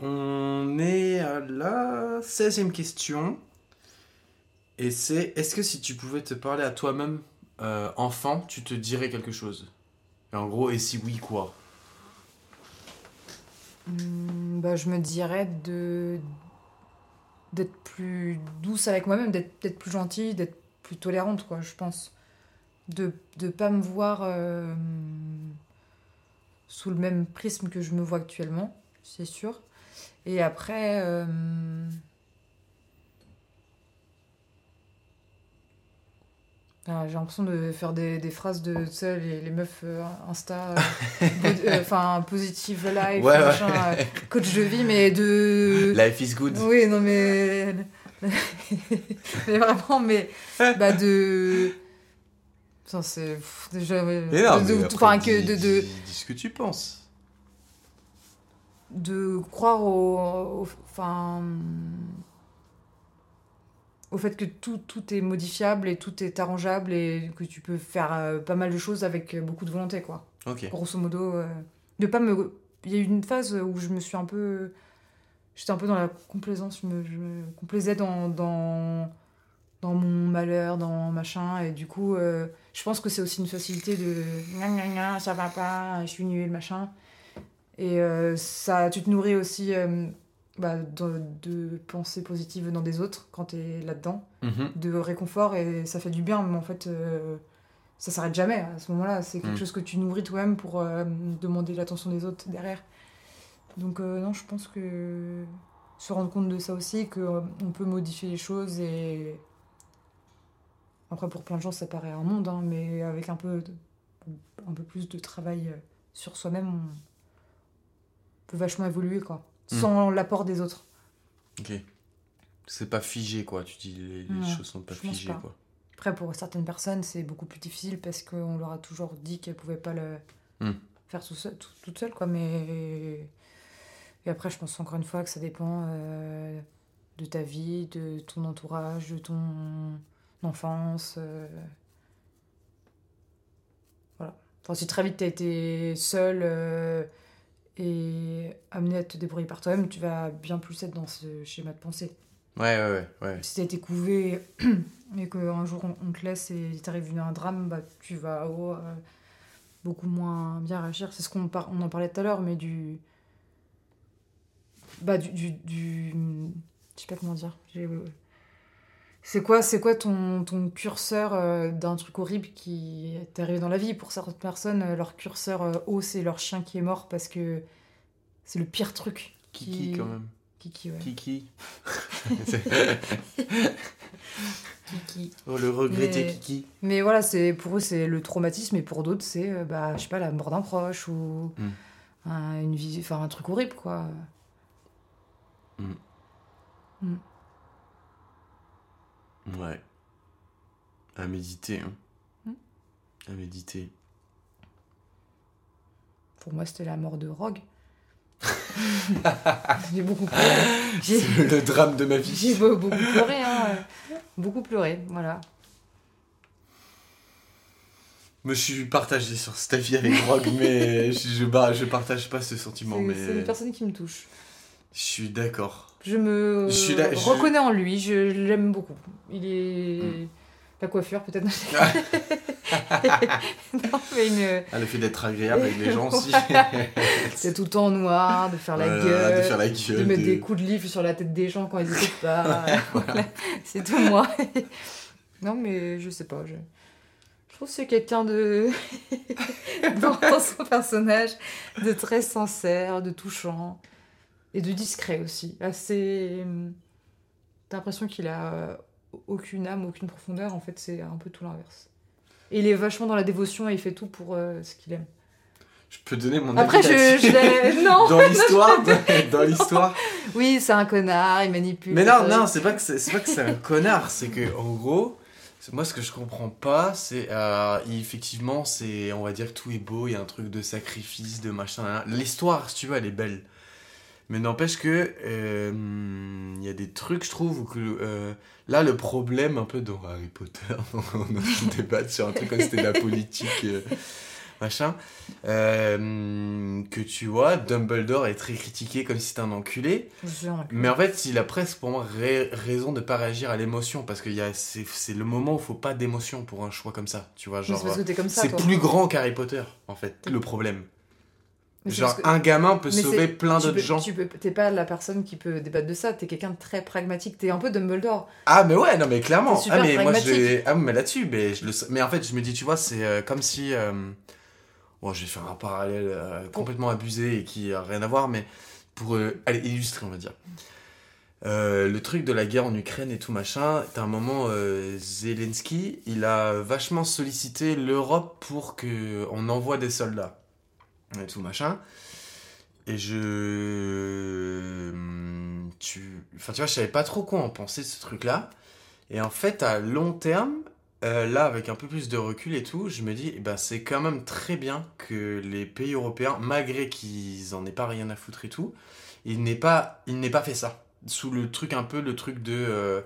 On est à la 16e question. Et c'est est-ce que si tu pouvais te parler à toi-même euh, enfant, tu te dirais quelque chose? Et En gros, et si oui, quoi? Hmm, bah, je me dirais de d'être plus douce avec moi-même, d'être d'être plus gentille, d'être plus tolérante, quoi, je pense. De ne pas me voir euh, sous le même prisme que je me vois actuellement, c'est sûr. Et après... euh, ah, j'ai l'impression de faire des, des phrases de les, les meufs euh, Insta, <laughs> enfin positive life, Ouais, machin, coach de vie, mais de. Life is good. Oui, non, mais. <laughs> mais vraiment, mais. Bah, de. C'est. Déjà. Mais non, de, mais de- après, dis, que de, de, dis- dis ce que tu penses. de croire au. Enfin. Au fait que tout, tout est modifiable et tout est arrangeable et que tu peux faire euh, pas mal de choses avec beaucoup de volonté, quoi. Ok. grosso modo euh, de pas me il y a eu une phase où je me suis un peu j'étais un peu dans la complaisance je me, je me complaisais dans, dans dans mon malheur dans machin et du coup euh, je pense que c'est aussi une facilité de gna gna gna, ça va pas je suis nulle machin et euh, ça tu te nourris aussi euh, bah, de, de pensées positives dans des autres quand t'es là dedans Mhm. de réconfort et ça fait du bien, mais en fait, ça s'arrête jamais à ce moment-là. C'est quelque Mm. chose que tu nourris toi-même pour demander l'attention des autres derrière. Donc, non, je pense que se rendre compte de ça aussi, qu'on peut modifier les choses et. Après, pour plein de gens, ça paraît un monde, hein, mais avec un peu, de- un peu plus de travail euh, sur soi-même, on peut vachement évoluer, quoi. Mm. Sans l'apport des autres. Ok. C'est pas figé, quoi. Tu dis les, les choses sont pas figées, pas. quoi. Après, pour certaines personnes, c'est beaucoup plus difficile parce qu'on leur a toujours dit qu'elles pouvaient pas le Hmm. faire tout seul, tout- toute seule, quoi. Mais et après, je pense encore une fois que ça dépend euh, de ta vie, de ton entourage, de ton enfance. euh. Voilà. Enfin, si très vite t'as été seule euh, et amenée à te débrouiller par toi-même, tu vas bien plus être dans ce schéma de pensée. Ouais, ouais, ouais. ouais. Si t'as été couvé <clears throat> et qu'un jour on, on te laisse et il t'arrive un drame, bah, tu vas oh, euh, beaucoup moins bien réagir. C'est ce qu'on par- on en parlait tout à l'heure, mais du. Bah, du. du, du- Je sais pas comment dire. J'ai- C'est quoi, c'est quoi ton, ton curseur euh, d'un truc horrible qui t'est arrivé dans la vie? Pour certaines personnes, euh, leur curseur euh, haut, c'est leur chien qui est mort parce que c'est le pire truc. Kiki, quand même? Kiki, ouais. Kiki. Kiki. <laughs> oh, le regretté Mais- Kiki. Mais voilà, c'est pour eux c'est le traumatisme et pour d'autres c'est bah je sais pas la mort d'un proche ou Mm. un, une vie enfin un truc horrible quoi. Ouais. À méditer, hein. Hmm. À méditer. Pour moi c'était la mort de Rogue. <laughs> j'ai beaucoup pleuré. J'ai C'est le drame de ma j'ai vie. be- beaucoup pleuré hein. Beaucoup pleuré, voilà. Me suis partagé sur cet avis avec Rogue, mais <laughs> je, je, bah, je partage pas ce sentiment, C'est mais c'est une personne qui me touche. je suis d'accord. Je me Je suis là- je- reconnais en lui, je l'aime beaucoup. Il est Mm. la coiffure peut-être. <laughs> non mais une Ah, le fait d'être agréable avec les gens aussi. <laughs> c'est tout le temps en noir, de faire la Voilà, gueule. de faire la gueule. de mettre de- des coups de livre sur la tête des gens quand ils écoutent pas. <laughs> Voilà. C'est tout moi. non, mais je sais pas. Je, je trouve que c'est quelqu'un de. dans son personnage, de très sincère, de touchant. Et de discret aussi. Assez. T'as l'impression qu'il a aucune âme, aucune profondeur. En fait, c'est un peu tout l'inverse. Et il est vachement dans la dévotion et il fait tout pour euh, ce qu'il aime. Je peux donner mon Après, avis je, là-dessus je l'ai. <laughs> Non Dans <laughs> l'histoire, <laughs> dans l'histoire. Oui, c'est un connard, il manipule. Mais non, euh, non, c'est pas que c'est c'est pas que c'est un connard, c'est que en gros, moi ce que je comprends pas, c'est euh, effectivement c'est, on va dire que tout est beau, il y a un truc de sacrifice, de machin. L'histoire, si tu veux, elle est belle. Mais n'empêche que euh, il y a des trucs, je trouve, où que euh, là le problème un peu dans Harry Potter, on a pu débattre sur un truc comme c'était de la politique. euh, Machin, euh, que tu vois, Dumbledore est très critiqué comme si c'était un enculé. Mais en fait, il a presque pour moi ra- raison de pas réagir à l'émotion parce que c'est le moment où il faut pas d'émotion pour un choix comme ça. Tu vois, genre. C'est plus grand qu'Harry Potter, en fait, le problème. Genre, que- un gamin peut Mais sauver plein d'autres gens. Tu peux, t'es pas la personne qui peut débattre de ça. T'es quelqu'un de très pragmatique. T'es un peu Dumbledore. Ah, mais ouais, non, mais clairement. Super Ah, mais moi, j'ai. Ah, mais là-dessus, mais, je le... mais en fait, je me dis, tu vois, c'est euh, comme si. euh, Bon, je vais faire un parallèle euh, complètement abusé et qui a rien à voir, mais pour euh, aller illustrer, on va dire. Euh, le truc de la guerre en Ukraine et tout machin, t'as un moment, euh, Zelensky, il a vachement sollicité l'Europe pour que on envoie des soldats et tout machin. Et je, hum, tu, enfin tu vois, je savais pas trop quoi en penser de ce truc-là. Et en fait, à long terme, euh, là, avec un peu plus de recul et tout, je me dis, eh ben, c'est quand même très bien que les pays européens, malgré qu'ils en aient pas rien à foutre et tout, ils n'aient pas, ils n'aient pas fait ça. Sous le truc un peu, le truc de, euh,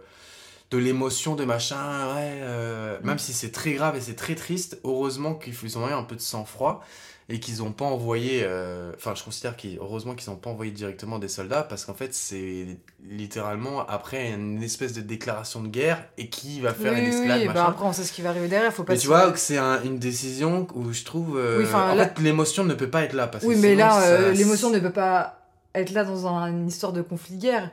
de l'émotion, de machin, ouais, euh, même si c'est très grave et c'est très triste, heureusement qu'ils ont eu un peu de sang-froid et qu'ils n'ont pas envoyé, euh, enfin, je considère qu'ils, heureusement qu'ils n'ont pas envoyé directement des soldats parce qu'en fait, c'est littéralement après une espèce de déclaration de guerre et qui va faire oui, une escalade, oui, bah après, on sait ce qui va arriver derrière. Faut pas Mais tu vois que c'est un- une décision où je trouve. euh, Oui, en là- fait, l'émotion ne peut pas être là. Parce que Oui, mais sinon, là, euh, l'émotion ne peut pas être là dans un- une histoire de conflit de guerre.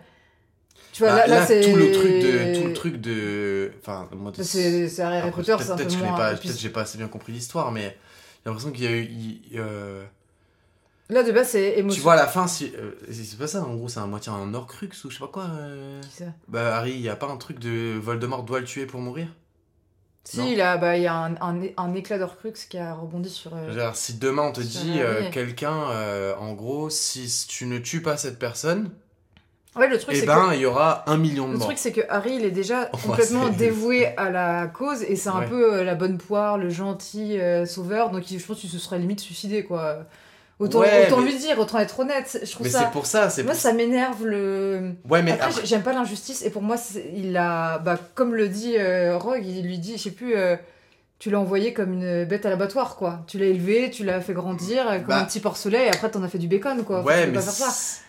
Tu vois, Bah, là, là, là, c'est. tout le truc de. Tout le truc de... Enfin, moi, C'est c'est Harry Potter, peut-être- c'est un peut-être peu Peut-être j'ai pas assez bien compris l'histoire, mais j'ai l'impression qu'il y a eu. il- euh, Là, de base, c'est émotion. Tu vois, à la fin, si, euh, c'est pas ça, en gros, c'est à moitié un Horcrux ou je sais pas quoi. euh. Qui ça? Bah, Harry, il y a pas un truc de Voldemort doit le tuer pour mourir? Si, Non. il a, bah, il y a un, un, un éclat d'Orcrux qui a rebondi sur. euh, Genre, si demain on te dit, euh, quelqu'un, euh, en gros, si tu ne tues pas cette personne, Ouais, le truc, eh c'est ben, que. il y aura un million de Le morts. truc, c'est que Harry, il est déjà <laughs> complètement dévoué à la cause et c'est un Ouais. peu euh, la bonne poire, le gentil euh, sauveur. Donc, je pense qu'il se serait limite suicidé, quoi. Autant, Ouais, autant mais- lui dire, autant être honnête. Je trouve Mais ça. c'est pour ça, Moi, pour ça m'énerve le. Ouais, mais Après, après- j'aime pas l'injustice et pour moi, il a. Bah, comme le dit euh, Rogue, il lui dit, je sais plus. tu l'as envoyé comme une bête à l'abattoir, quoi. Tu l'as élevé, tu l'as fait grandir comme Bah. un petit porcelet et après t'en as fait du bacon, quoi. Ouais, mais pas faire ça.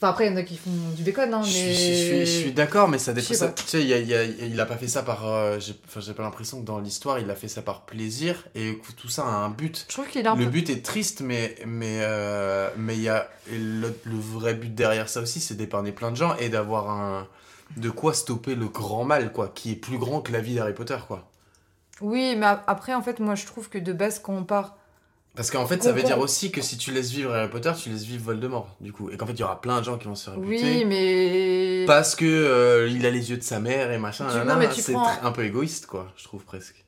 Enfin, après, il y en a qui font du bacon, hein, Je mais. suis, je suis, je suis d'accord, mais ça dépend. ça-. Tu sais, il, y a- il y a- il a pas fait ça par. euh, j'ai enfin, j'ai pas l'impression que dans l'histoire, il a fait ça par plaisir et tout ça a un but. Je trouve qu'il est un Le peu. but est triste, mais mais euh, mais il y a et le, le vrai but derrière ça aussi, c'est d'épargner plein de gens et d'avoir un de quoi stopper le grand mal, quoi, qui est plus grand que la vie d'Harry Potter, quoi. Oui, mais a- après, en fait, moi, je trouve que de base, quand on part. Parce qu'en fait, ça veut dire aussi que si tu laisses vivre Harry Potter, tu laisses vivre Voldemort, du coup, et qu'en fait, il y aura plein de gens qui vont se faire Oui, mais. parce que euh, il a les yeux de sa mère et machin. Non, mais tu c'est prends- un peu égoïste, quoi, je trouve presque.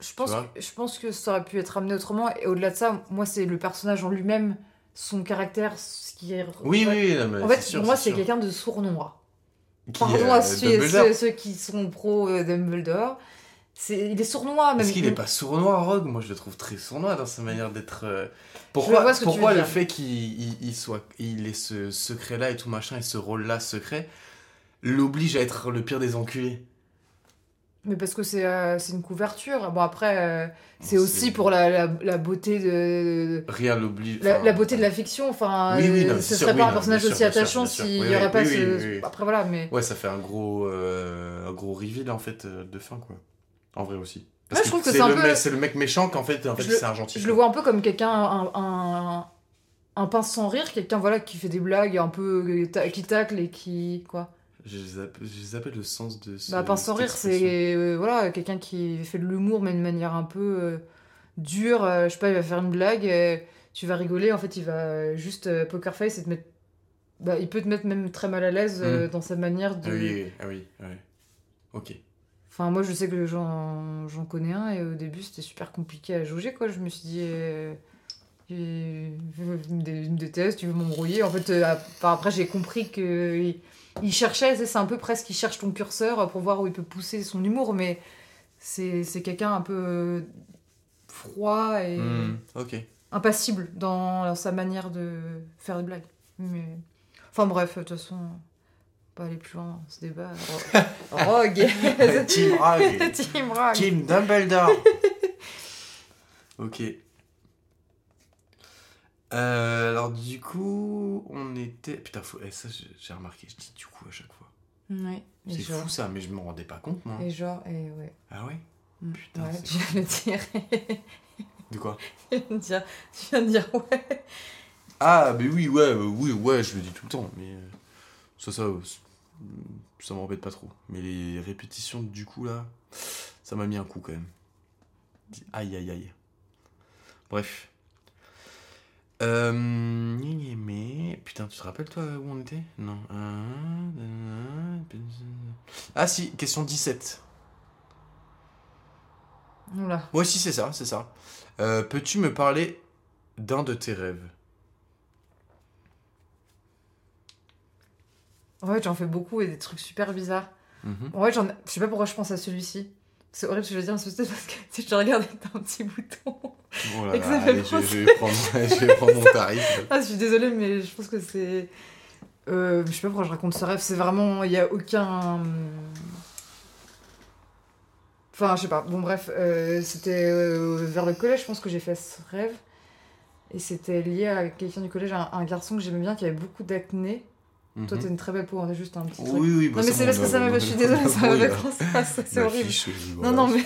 Je pense, que, je pense que ça aurait pu être amené autrement. Et au-delà de ça, moi, c'est le personnage en lui-même, son caractère, ce qui est. Oui, oui, oui, non, mais En fait, sûr, pour moi, c'est quelqu'un de sournois. Pardon euh, à ceux, Dumbledore. ceux- ceux qui sont pro euh, Dumbledore. Il est sournois, même. Est-ce qu'il est pas sournois, Rogue Moi, je le trouve très sournois dans sa manière d'être. euh, Pourquoi, pourquoi le dire. fait qu'il il, il soit, il ait ce secret-là et tout machin et ce rôle-là secret l'oblige à être le pire des enculés Mais parce que c'est, euh, c'est une couverture. Bon, après, euh, c'est aussi pour la, la, la beauté de. Rien l'oblige. La, beauté de la fiction, enfin, Oui, oui, non, euh, ce sûr, serait oui, pas un personnage aussi sûr, attachant s'il n'y aurait pas ce. Après, voilà, mais. Ouais, ça fait un gros, euh, un gros reveal en fait de fin quoi. En vrai aussi. Ouais, je trouve que c'est c'est un le, peu- mec- c'est le mec méchant qu'en fait, en fait c'est un gentil. Je le vois un peu comme quelqu'un, un, un, un pince sans rire, quelqu'un voilà, qui fait des blagues un peu euh, qui tacle et qui. Quoi Je les appelle, le sens de. Ce, Bah, pince sans rire, c'est euh, voilà, quelqu'un qui fait de l'humour, mais de manière un peu euh, dure. euh, je sais pas, il va faire une blague, tu vas rigoler, en fait, il va juste poker face et te mettre bah, il peut te mettre même très mal à l'aise euh, dans sa manière de. Ah oui, ah oui, ah oui. Ok. Enfin, moi, je sais que j'en j'en connais un et au début, c'était super compliqué à jauger, quoi. Je me suis dit. euh, il il me dé- il me déteste, tu veux m'embrouiller? En fait, euh, après, j'ai compris que il, il cherchait, c'est un peu presque, il cherche ton curseur pour voir où il peut pousser son humour, mais c'est c'est quelqu'un un peu froid et Ok. impassible dans, dans sa manière de faire des blagues. Mais... Enfin bref, de toute façon, pas aller plus loin ce débat. Ro- <laughs> Rogue Team Rogue. <laughs> <laughs> Team Rogue Team Dumbledore. ok. Euh, alors du coup, on était... Putain, faut... eh, ça j'ai remarqué, je dis du coup à chaque fois. Ouais, C'est genre, fou ça, mais je me rendais pas compte moi. et genre, et ouais. Ah ouais? Mm. Putain, ouais, tu viens de dire. De quoi? Tu viens de dire, tu viens de dire ouais. Ah, mais oui, ouais, euh, oui, ouais, je le dis tout le temps, mais euh, ça, ça, ça m'embête pas trop. Mais les répétitions du coup là, ça m'a mis un coup quand même. Aïe, aïe, aïe. Bref. Euh, mais putain, tu te rappelles toi où on était? Non. Ah si, question 17. Oula. Moi aussi c'est ça, c'est ça. Euh, Peux-tu me parler d'un de tes rêves? Ouais, j'en fais beaucoup et des trucs super bizarres. Mhm. Ouais, j'en je sais pas pourquoi je pense à celui-ci. C'est horrible ce que je veux dire, c'est parce que <laughs> sais, je regardais t'as un petit bouton. Oh là Et que là, ça fait allez, je, penser- je vais prendre, <laughs> je vais prendre mon tarif. <laughs> Ah, je suis désolée, mais je pense que c'est. Euh, je sais pas pourquoi je raconte ce rêve. C'est vraiment. Il y a aucun. Enfin, je sais pas. Bon, bref. euh, c'était euh, vers le collège, je pense que j'ai fait ce rêve. Et c'était lié à quelqu'un du collège, un, un garçon que j'aimais bien qui avait beaucoup d'acné. Toi, Mhm. t'as une très belle peau, on a juste un petit truc. Oui, oui, bah, non, mais c'est parce que ça m'a. Je suis désolée, ça à ça, c'est Ma horrible. fiche, euh, Non, non, mais.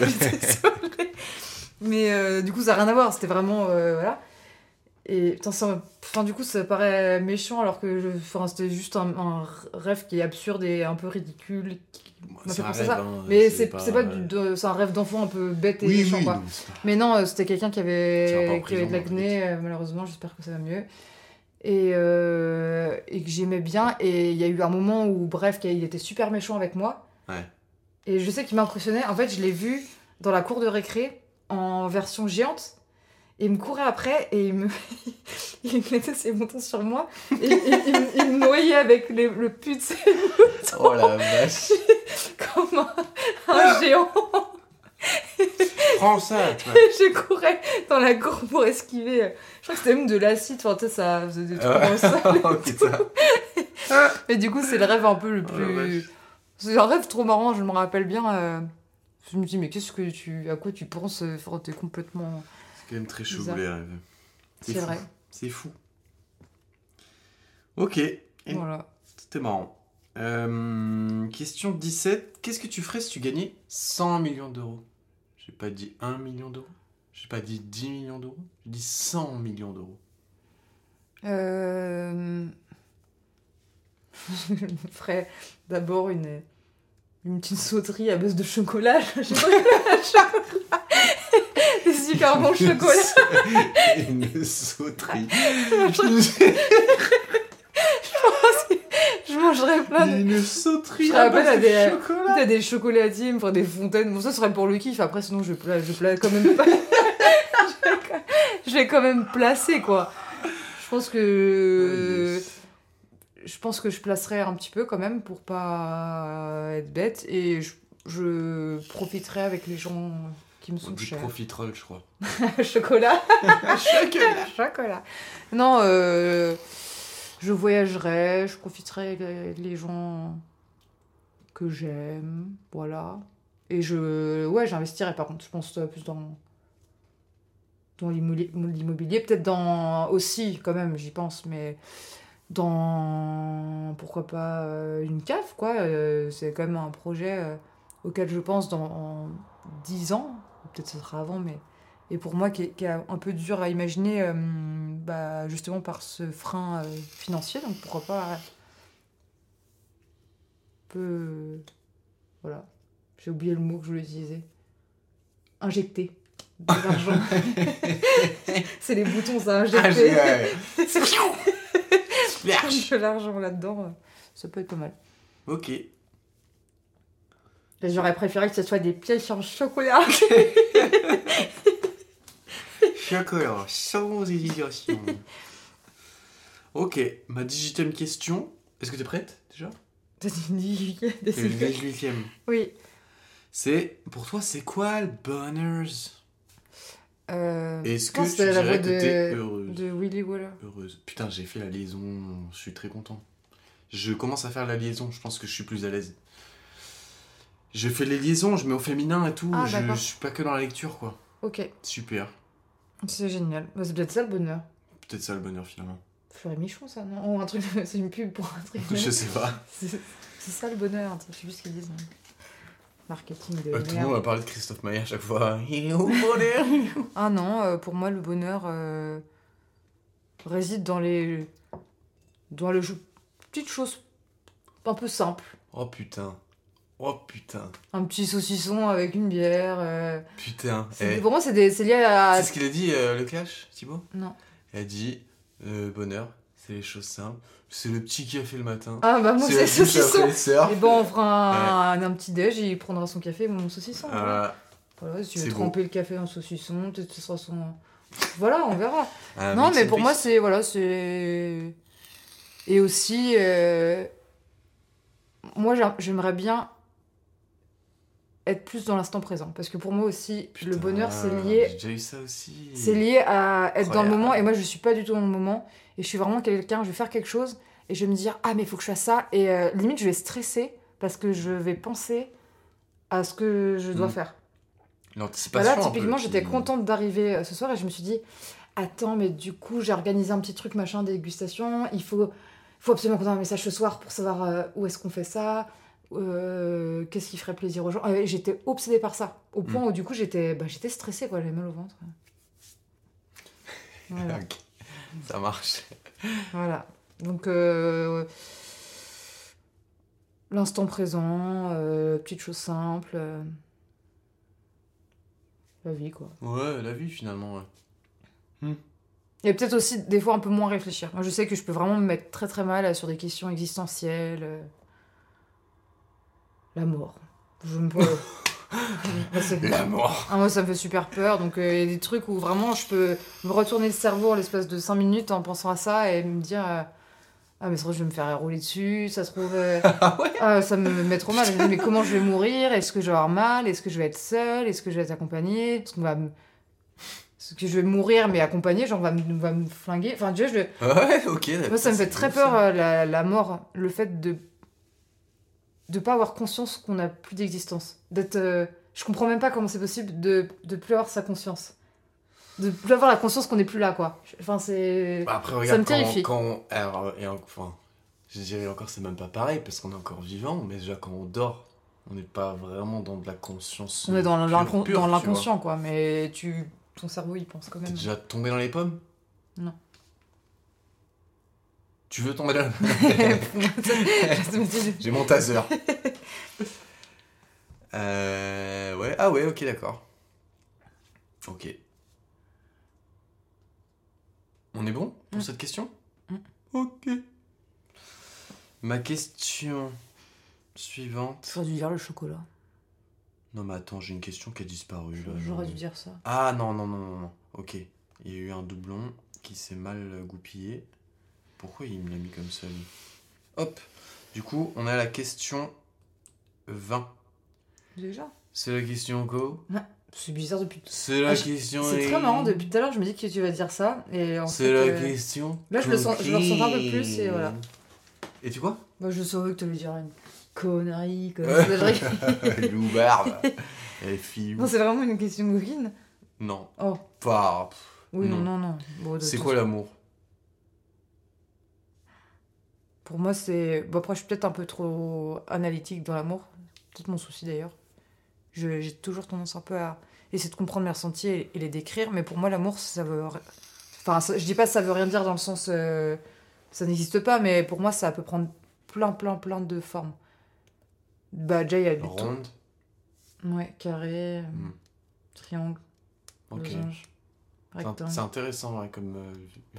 Mais euh, du coup, ça n'a rien à voir. C'était vraiment. euh, voilà. Et putain, ça, enfin, du coup, ça paraît méchant alors que je, enfin, c'était juste un, un rêve qui est absurde et un peu ridicule. qui m'a C'est fait un rêve, ça. hein, Mais c'est pas, euh, de- c'est un rêve d'enfant un peu bête et Oui, méchant, oui, quoi. pas- Mais non, euh, c'était quelqu'un qui pas avait, qui avait de l'acné, euh, malheureusement, j'espère que ça va mieux. Et, euh, et que j'aimais bien. Et il y a eu un moment où, bref, qu'il était super méchant avec moi. Ouais. Et je sais qu'il m'impressionnait. En fait, je l'ai vu dans la cour de récré en version géante. Et il me courait après et il me, <laughs> il mettait ses moutons sur moi. Et, il, me- il me noyait avec les- le put de ses Oh la vache. <laughs> comme un, un géant. Prends ça, toi. <laughs> Je courais dans la cour pour esquiver. Je crois que c'était même de l'acide. Enfin, tu sais, ça faisait des trucs Ah. Et <laughs> <laughs> du coup, c'est le rêve un peu le Oh plus. C'est un rêve trop marrant, je me rappelle bien. euh, Je me dis, mais qu'est-ce que tu. À quoi tu penses euh, Enfin, T'es complètement. C'est quand même très chaud les rêves. C'est vrai. C'est fou. Ok, Et- Voilà. c'était marrant. Euh, question 17. Qu'est-ce que tu ferais si tu gagnais 100 millions d'euros? J'ai pas dit 1 million d'euros. J'ai pas dit 10 millions d'euros. J'ai dit 100 millions d'euros. Euh... je me ferais d'abord une, une petite sauterie à base de chocolat. <laughs> chocolat. Des super bons chocolats. <laughs> Une sauterie. <laughs> Je mangerais plein de. Une sauterie à base de des- chocolat. T'as des chocolatiers, faire des fontaines. Bon, ça serait pour le kiff. Après, sinon, je vais, pla- je pla- quand même pas. <laughs> je, vais quand- même placer, quoi. Je pense que. Je pense que je placerai un petit peu quand même pour pas être bête. Et je, je profiterai avec les gens qui me On sont dit chers. profiterole, je crois. <laughs> Chocolat. <laughs> Chocolat. Chocolat. Non, euh, je voyagerai, je profiterai les gens que j'aime, voilà. Et je, ouais, j'investirai par contre, je pense euh, plus dans l'immobilier, peut-être dans aussi quand même, j'y pense, mais dans pourquoi pas euh, une cave quoi. euh, c'est quand même un projet auquel je pense dans en 10 ans, peut-être ce sera avant, mais et pour moi qui est, qui est un peu dur à imaginer, euh, bah, justement par ce frein euh, financier, donc pourquoi pas. un peu. Voilà. J'ai oublié le mot que je voulais utiliser. Injecter de <laughs> l'argent. <laughs> C'est les boutons, ça, Ah, injecter. j'ai- ouais. Splash <laughs> de l'argent là-dedans, euh, ça peut être pas mal. Ok. J'aurais préféré que ce soit des pièces en chocolat. Sans hésitation. ok, ma dixième question. Est-ce que t'es prête déjà T'as dit Décidé. dix-huitième. Oui. C'est pour toi, c'est quoi le bonheur Euh, Est-ce que tu dirais que t'es de, heureuse de Willy Waller. Heureuse. Putain, j'ai fait la liaison. Je suis très content. Je commence à faire la liaison. Je pense que je suis plus à l'aise. Je fais les liaisons, je mets au féminin et tout. Ah, je, je suis pas que dans la lecture, quoi. Ok, Super. C'est génial. Bah, c'est peut-être ça le bonheur. Peut-être ça le bonheur finalement. Fleury Michon, ça, non? Ou un truc, <laughs> c'est une pub pour un truc. Je sais pas. <laughs> C'est ça le bonheur, je sais plus ce qu'ils disent. hein. Marketing de Euh, tout le monde va parler de Christophe Maé à chaque fois. <laughs> Il est où bonheur Ah non, euh, pour moi, le bonheur euh, réside dans les. dans les petites choses un peu simples. Oh putain. Oh putain. Un petit saucisson avec une bière. euh, Putain. c'est- Eh, Pour moi, c'est des- c'est lié à. C'est ce qu'il a dit, euh, le clash, Thibaut? Non. Il a dit euh, bonheur, c'est les choses simples. C'est le petit café le matin. Ah bah moi, c'est c'est saucisson. le surf. Et bon, on fera un, un petit déj, il prendra son café et mon saucisson. voilà. Voilà. Voilà, si tu veux beau. tremper le café en saucisson, peut-être ce sera son. Voilà, on verra. Un non, mais pour moi, c'est. Voilà, c'est. Et aussi. euh, Moi, j'a- j'aimerais bien être plus dans l'instant présent. Parce que pour moi aussi, le bonheur, c'est lié. déjà eu ça aussi. C'est lié à être dans le moment. Et moi, je suis pas du tout dans le moment. Et je suis vraiment quelqu'un, je vais faire quelque chose. Et je vais me dire, ah, mais il faut que je fasse ça. Et euh, limite, je vais stresser parce que je vais penser à ce que je dois Mm. faire. Bah Bah L'anticipation. là, typiquement, j'étais contente d'arriver euh, ce soir et je me suis dit, attends, mais du coup, j'ai organisé un petit truc, machin, dégustation. Il faut, faut absolument qu'on ait un message ce soir pour savoir euh, où est-ce qu'on fait ça, euh, qu'est-ce qui ferait plaisir aux gens? Ah j'étais obsédée par ça, au point où du coup, j'étais bah, stressée, quoi, j'avais mal au ventre. <laughs> Voilà. Ça marche. voilà. Donc, euh, l'instant présent, euh, petites choses simples. euh, la vie, quoi. Ouais, la vie finalement. Ouais. Et peut-être aussi des fois un peu moins réfléchir. Moi je sais que je peux vraiment me mettre très très mal sur des questions existentielles. La mort. Je me <laughs> La mort. Ah, moi ça me fait super peur. Donc euh, il y a des trucs où vraiment je peux me retourner le cerveau en l'espace de 5 minutes en pensant à ça et me dire euh, Ah mais ça se trouve je vais me faire rouler dessus, ça se trouve... euh, <laughs> Ah ouais ah, ça me met trop mal. Je me dis, mais comment je vais mourir? Est-ce que je vais avoir mal? Est-ce que je vais être seule? Est-ce que je vais être accompagnée? Est-ce qu'on va me... Est-ce que je vais mourir mais accompagnée? Genre on va me, on va me flinguer Enfin vois, je... Ouais, ok. moi ça me fait très peur la mort. Le fait de de pas avoir conscience qu'on n'a plus d'existence. D'être... euh, Je comprends même pas comment c'est possible de de plus avoir sa conscience. De plus avoir la conscience qu'on n'est plus là quoi. Enfin c'est... Bah, Après, regarde, me quand, terrifie. quand on- alors, et en- enfin, je dirais encore, c'est même pas pareil parce qu'on est encore vivant, mais déjà quand on dort, on n'est pas vraiment dans de la conscience. On est dans l'inconscient quoi. Mais tu... Ton cerveau il pense quand T'es même. déjà tombé dans les pommes? Non. Tu veux tomber Je <laughs> <laughs> J'ai mon taser. <laughs> euh, ouais, ah ouais, ok, d'accord. Ok. On est bon pour Mm. cette question Mm. Ok. Ma question suivante. J'aurais dû dire le chocolat. Non mais attends, j'ai une question qui a disparu là. J'aurais dû dire ça. Ah non, non, non, non, non. Ok. Il y a eu un doublon qui s'est mal goupillé. Pourquoi il me l'a mis comme ça lui Hop. Du coup, on a la question 20. Déjà C'est la question go C'est bizarre depuis. C'est la Ah, question C'est très marrant, depuis tout à l'heure je me dis que tu vas dire ça. Et en C'est la euh, question là, je le sens- je le ressens un peu plus, et voilà. Et tu quoi Moi je savais que tu allais dire une connerie. <laughs> Comme. <laughs> Loubarbe. Elle fille. non, c'est vraiment une question coquine. Non, Oh, pas. oui, non, Non. non. Bon, C'est quoi l'amour Pour moi, c'est. Bon, après, je suis peut-être un peu trop analytique dans l'amour. Peut-être mon souci d'ailleurs. Je- J'ai toujours tendance un peu à essayer de comprendre mes ressentis et, et les décrire. Mais pour moi, l'amour, ça veut. Enfin, ça- je dis pas que ça veut rien dire dans le sens. euh, ça n'existe pas, mais pour moi, ça peut prendre plein, plein, plein de formes. Bah, déjà, il y a du. Ronde Ouais, carré, Hmm. triangle, Ok. losange, C'est intéressant ouais, comme euh, vision. <laughs>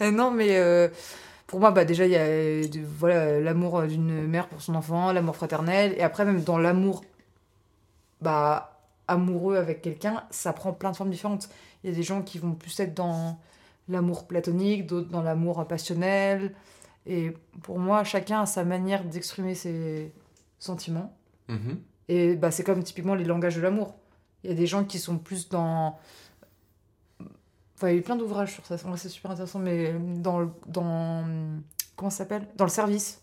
Euh, non, mais euh, pour moi, bah, déjà, il y a de- voilà, l'amour d'une mère pour son enfant, l'amour fraternel. Et après, même dans l'amour bah, amoureux avec quelqu'un, ça prend plein de formes différentes. Il y a des gens qui vont plus être dans l'amour platonique, d'autres dans l'amour passionnel. Et pour moi, chacun a sa manière d'exprimer ses sentiments. Mhm. Et bah, c'est comme typiquement les langages de l'amour. Il y a des gens qui sont plus dans. Enfin, il y a eu plein d'ouvrages sur ça, c'est super intéressant, mais dans. le- dans comment ça s'appelle? Dans le service.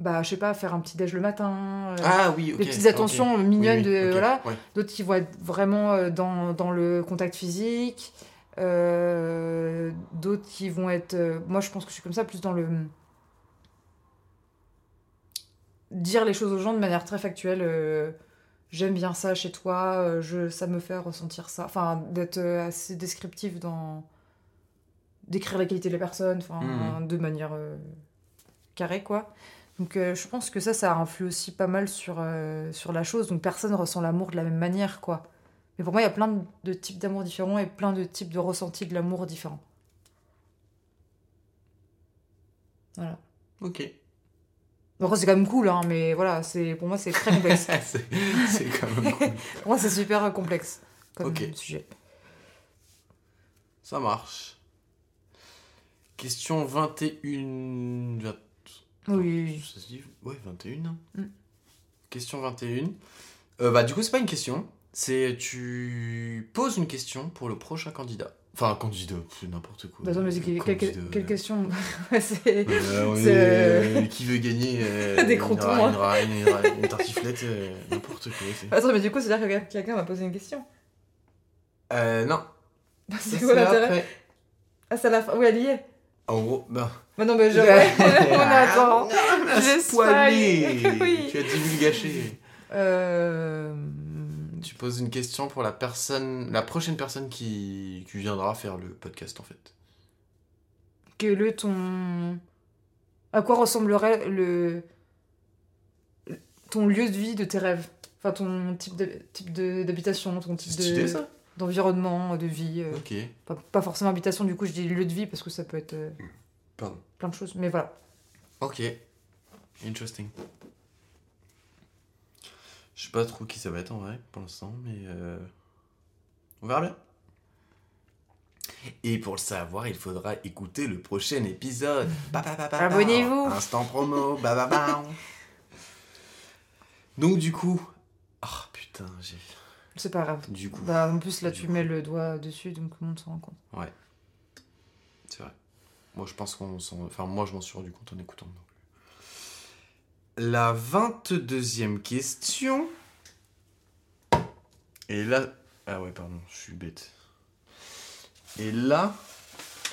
Bah, je sais pas, faire un petit déj le matin. euh, Ah oui, ok. des petites attentions mignonnes Oui, oui, de. ok, Voilà. ouais. D'autres qui vont être vraiment euh, dans, dans le contact physique. Euh, D'autres qui vont être. moi, je pense que je suis comme ça, plus dans le. Dire les choses aux gens de manière très factuelle. euh, J'aime bien ça chez toi, euh, je, ça me fait ressentir ça. Enfin, d'être euh, assez descriptif dans. d'écrire la qualité de la personne, enfin, Mhm. de manière euh, carrée, quoi. Donc euh, je pense que ça, ça influe aussi pas mal sur, sur la chose. Donc personne ressent l'amour de la même manière, quoi. Mais pour moi, il y a plein de types d'amour différents et plein de types de ressentis de l'amour différents. Voilà. Ok. Après, c'est quand même cool, hein, mais voilà, pour moi, c'est très complexe. <laughs> c'est quand même cool. <laughs> pour moi, c'est super complexe comme sujet. Ça marche. Question 21. vingt- Oui. Ça se dit Ouais, 21. hein. Mm. Question 21. Euh, bah, du coup, c'est pas une question. C'est tu poses une question pour le prochain candidat. Enfin, candidat, c'est n'importe quoi. Bah, attends, mais quelle, quelle- question <laughs> c'est- Euh, est- euh, qui veut gagner <laughs> euh, Des une croutons, ra- hein. une, une, une tartiflette, euh, n'importe quoi. c'est- Attends, mais du coup, c'est-à-dire que quelqu'un m'a posé une question. Euh, non. Ça, C'est quoi l'intérêt après. Ah, c'est à la fin. Oui, elle y est. En gros, bah. Bah non, mais je. <laughs> on attend. Ah, J'ai spoilé. Oui. Tu as divulgaché. Euh... Tu poses une question pour la personne, la prochaine personne qui, qui viendra faire le podcast en fait. Quel est ton. À quoi ressemblerait le. ton lieu de vie de tes rêves? Enfin, ton type de- type de- d'habitation, ton type stylé de- ça d'environnement, de vie. euh, Ok. pas, pas forcément habitation, du coup, je dis lieu de vie parce que ça peut être euh, Pardon. plein de choses. Mais voilà. Ok. Interesting. Je sais pas trop qui ça va être en vrai pour l'instant, mais euh, on verra bien. Et pour le savoir, il faudra écouter le prochain épisode. <laughs> Abonnez-vous. Instant promo. <laughs> Donc du coup, ah putain, j'ai. C'est pas grave. Du coup, Bah, en plus, là, tu coup. mets le doigt dessus, donc tout le monde s'en rend compte. c'est vrai. Moi, je pense qu'on s'en, enfin moi, je m'en suis rendu compte en écoutant. La 22e question. Et là, ah ouais, pardon, je suis bête. Et là,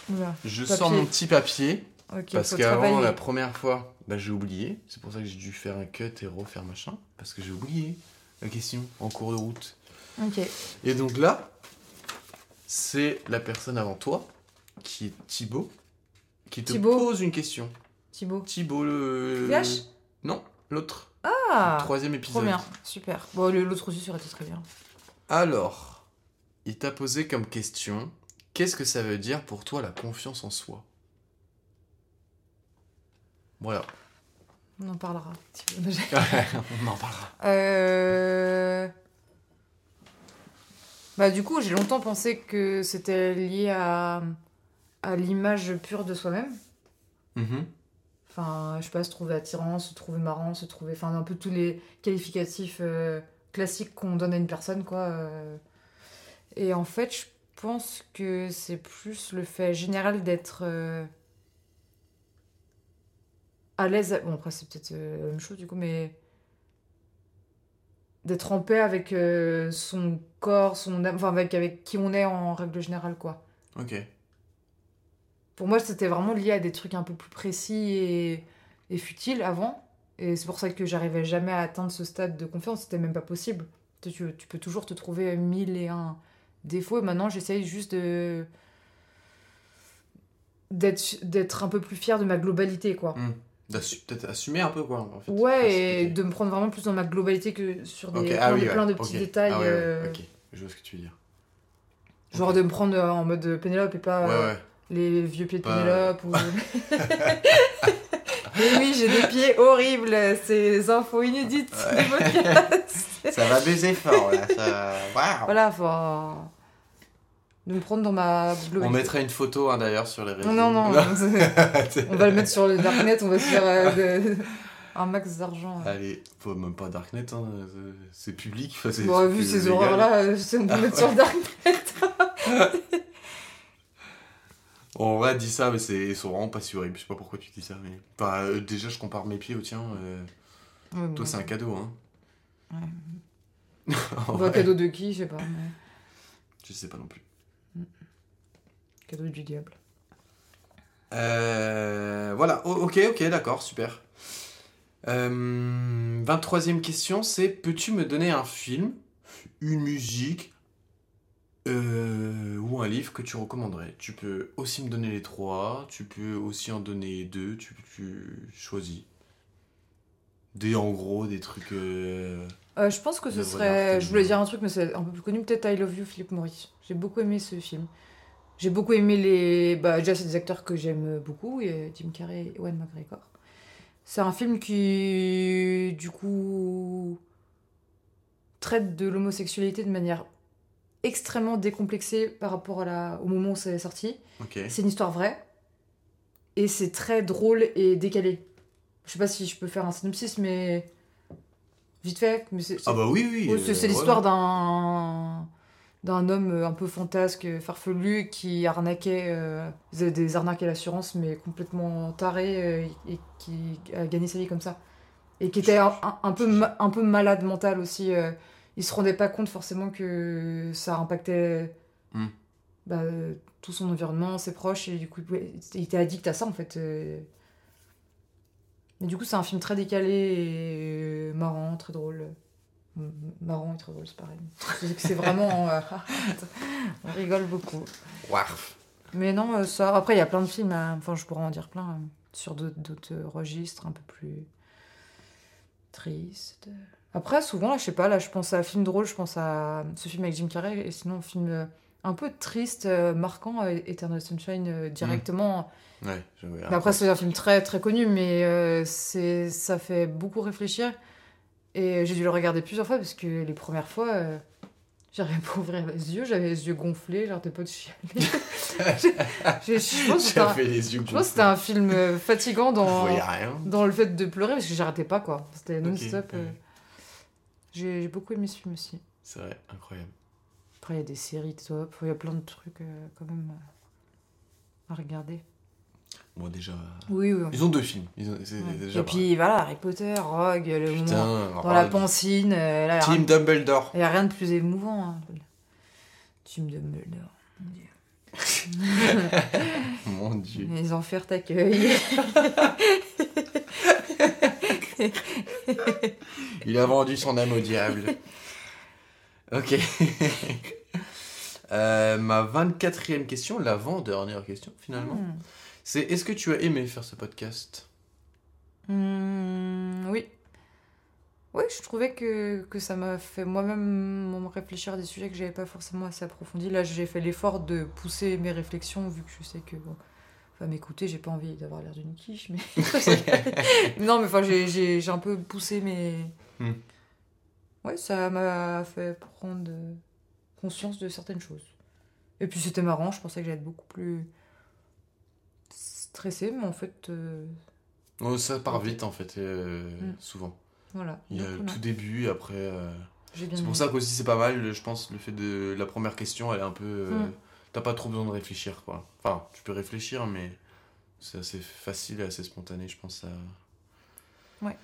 Oula. je Papier. sors mon petit papier parce qu'avant la première fois, bah, j'ai oublié. C'est pour ça que j'ai dû faire un cut et refaire machin parce que j'ai oublié la question en cours de route. Ok. Et donc là, c'est la personne avant toi, qui est Thibaut, qui te Thibaut. pose une question. Thibaut. Thibaut le... VH Non, l'autre. Ah Troisième Trop épisode. bien, super. Bon, l'autre aussi aurait été très bien. Alors, il t'a posé comme question, qu'est-ce que ça veut dire pour toi la confiance en soi? Voilà. On en parlera. <laughs> On en parlera. Euh... Bah, du coup, j'ai longtemps pensé que c'était lié à, à l'image pure de soi-même. Mhm. Enfin, je sais pas, se trouver attirant, se trouver marrant, se trouver. Enfin, un peu tous les qualificatifs euh, classiques qu'on donne à une personne, quoi. euh. Et en fait, je pense que c'est plus le fait général d'être euh, à l'aise. Bon, après, c'est peut-être la même chose, du coup, mais. D'être en paix avec son corps, son enfin, avec, avec qui on est en règle générale, quoi. Ok. Pour moi, c'était vraiment lié à des trucs un peu plus précis et, et futiles avant. Et c'est pour ça que j'arrivais jamais à atteindre ce stade de confiance. C'était même pas possible. Tu, peux toujours te trouver mille et un défauts. Et maintenant, j'essaye juste de d'être un peu plus fière de ma globalité, quoi. Mm. D'assu- Peut-être assumer un peu, quoi. En fait. Ouais, et de me prendre vraiment plus dans ma globalité que sur des Ok, plein, ah de, oui, ouais, plein de petits détails. Ah ouais, ouais, euh, ok, je vois ce que tu veux dire. Genre de me prendre en mode Pénélope et pas Ouais, ouais. Les vieux pieds de Pénélope. Ou... <laughs> Mais oui, j'ai des pieds horribles, ces infos inédites Ouais. podcast. <laughs> Ça va baiser fort, là. Ça... Voilà, faut. de me prendre dans ma On globalité. mettra une photo, hein, d'ailleurs, sur les réseaux. Non, non, <laughs> on va le mettre sur le Darknet, on va se faire euh, de- un max d'argent. Allez, faut même pas Darknet, hein, c'est- public. enfin, Bon, vu ces horreurs-là, euh, on peut Ah mettre sur le Darknet. En vrai, dis ça, mais c'est ils sont vraiment pas si horribles. Je sais pas pourquoi tu dis ça, mais. Enfin, euh, déjà, je compare mes pieds aux tiens. euh, Ouais, Toi, c'est un cadeau, hein. Ouais. <laughs> En Bon, vrai, cadeau de qui, je sais pas. mais Je sais pas non plus. Cadeau du diable. Euh, voilà, O- ok, ok, d'accord, super. Euh, 23e question, c'est peux-tu me donner un film, une musique euh, ou un livre que tu recommanderais Tu peux aussi me donner les trois, tu peux aussi en donner deux, tu, tu choisis. Des en gros, des trucs... euh, Euh, je pense que ce serait. Je voulais dire un truc, mais c'est un peu plus connu. Peut-être I Love You, Philippe Maurice. J'ai beaucoup aimé ce film. J'ai beaucoup aimé les. Bah, déjà, c'est des acteurs que j'aime beaucoup, et Jim Carrey et Ewan McGregor. C'est un film qui, du coup, traite de l'homosexualité de manière extrêmement décomplexée par rapport à la... au moment où c'est sorti. Ok. C'est une histoire vraie. Et c'est très drôle et décalé. Je sais pas si je peux faire un synopsis, mais. Vite fait. Mais c'est, Ah bah oui, oui. C'est, euh, c'est l'histoire d'un d'un homme un peu fantasque, farfelu, qui arnaquait euh, des des arnaques à l'assurance, mais complètement taré euh, et qui a gagné sa vie comme ça. Et qui était un, un- un peu, ma- un peu malade mental aussi. euh. Il se rendait pas compte forcément que ça impactait Hmm. bah, tout son environnement, ses proches, et du coup, il était addict à ça en fait. euh. Mais du coup, c'est un film très décalé et marrant, très drôle. Marrant et très drôle, c'est pareil. C'est vraiment. euh, <laughs> on rigole beaucoup. Warf. Mais non, euh, ça. Après, il y a plein de films, euh, enfin, je pourrais en dire plein, euh, sur d'autres- registres un peu plus tristes. Après, souvent, là, je sais pas, là, je pense à un film drôle, je pense à ce film avec Jim Carrey, et sinon, un film euh, un peu triste, euh, marquant, euh, Eternal Sunshine, euh, directement. Ouais, je. Mais après, c'est un film très très connu, mais euh, c'est ça fait beaucoup réfléchir. Et j'ai dû le regarder plusieurs fois parce que les premières fois, euh, <laughs> j'arrivais pas à ouvrir les yeux, j'avais les yeux gonflés, j'arrêtais pas de chialer. <laughs> je, pense que c'était un, J'avais les yeux je pense que c'était un film fatigant dans, dans le fait de pleurer parce que j'arrêtais pas quoi. C'était non-stop. ouais. J'ai beaucoup aimé ce film aussi. C'est vrai, incroyable. Après, il y a des séries top, il y a plein de trucs euh, quand même euh, à regarder. Moi déjà. Oui, oui. Ils ont deux films. Ils ont... c'est Ouais. déjà Et puis voilà, Harry Potter, Rogue, le moment Putain, dans la pancine, euh, là, Team Dumbledore. il n'y a rien de plus émouvant. Hein. Team Dumbledore, mon Dieu. <laughs> Mon dieu. Les enfers t'accueillent. <laughs> <laughs> Il a vendu son âme au diable. Ok. <laughs> Euh, ma 24e question, l'avant-dernière question finalement, Hmm. c'est est-ce que tu as aimé faire ce podcast? Hmm, oui. Oui, je trouvais que, que ça m'a fait moi-même me réfléchir à des sujets que j'avais pas forcément assez approfondis. Là, j'ai fait l'effort de pousser mes réflexions, vu que je sais que, bon, enfin, m'écouter, j'ai pas envie d'avoir l'air d'une quiche, mais... <laughs> <laughs> non, mais enfin, j'ai- j'ai j'ai un peu poussé mes... Hmm. Ouais, ça m'a fait prendre conscience de certaines choses. Et puis c'était marrant, je pensais que j'allais être beaucoup plus stressée, mais en fait, euh, Oh, Ça part vite en fait, euh, Mm. souvent. voilà. Il y a le tout début, après. euh, C'est pour ça qu'aussi c'est pas mal, je pense, le fait de la première question, elle est un peu. euh, Mm. T'as pas trop besoin de réfléchir quoi. Enfin, tu peux réfléchir, mais c'est assez facile et assez spontané, je pense. Ça... Ouais.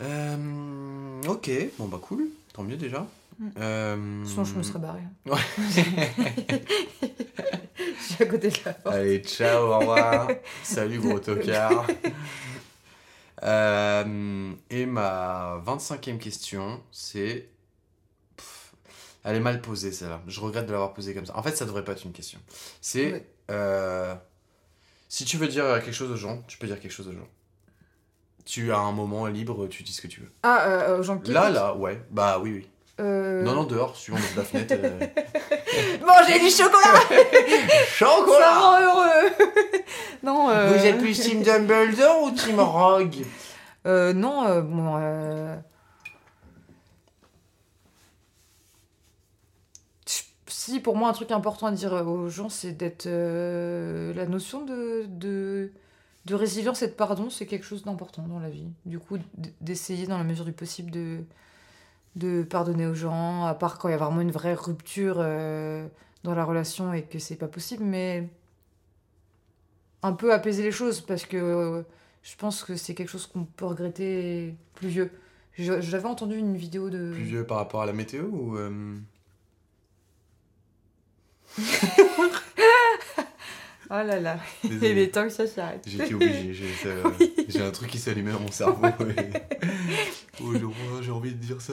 Euh, ok, bon bah cool, tant mieux déjà. Mm. Euh, Sinon, je me serais barrée. Ouais. <laughs> je suis à côté de la porte. Allez, ciao, au revoir. <laughs> Salut, gros tocard. <laughs> Euh, et ma 25e question, c'est. Elle est mal posée, celle-là. Je regrette de l'avoir posée comme ça. En fait, ça devrait pas être une question. C'est. Euh, si tu veux dire quelque chose aux gens, tu peux dire quelque chose aux gens. Tu as un moment libre, tu dis ce que tu veux. Ah, euh, aux gens qui. Là, là, ouais. Bah oui, oui. Euh, Non, non, dehors, suivant la fenêtre. euh, <laughs> Mangez du chocolat <laughs> Ça Chocolat rend heureux <laughs> Non, euh... Vous êtes plus Team Dumbledore ou Team Rogue? Euh, non, euh, bon... euh, Pour moi, un truc important à dire aux gens, c'est d'être... euh, La notion de, de, de résilience et de pardon, c'est quelque chose d'important dans la vie. Du coup, d'essayer, dans la mesure du possible, de, de pardonner aux gens, à part quand il y a vraiment une vraie rupture euh, dans la relation et que c'est pas possible, mais un peu apaiser les choses, parce que... euh, je pense que c'est quelque chose qu'on peut regretter plus vieux. J'avais entendu une vidéo de. Plus vieux par rapport à la météo ou. <laughs> Oh là là, il est temps que ça s'arrête. Été obligé, j'ai euh, <laughs> j'ai un truc qui s'allumait dans mon cerveau. et- <laughs> Oh, j'ai- envie de dire ça.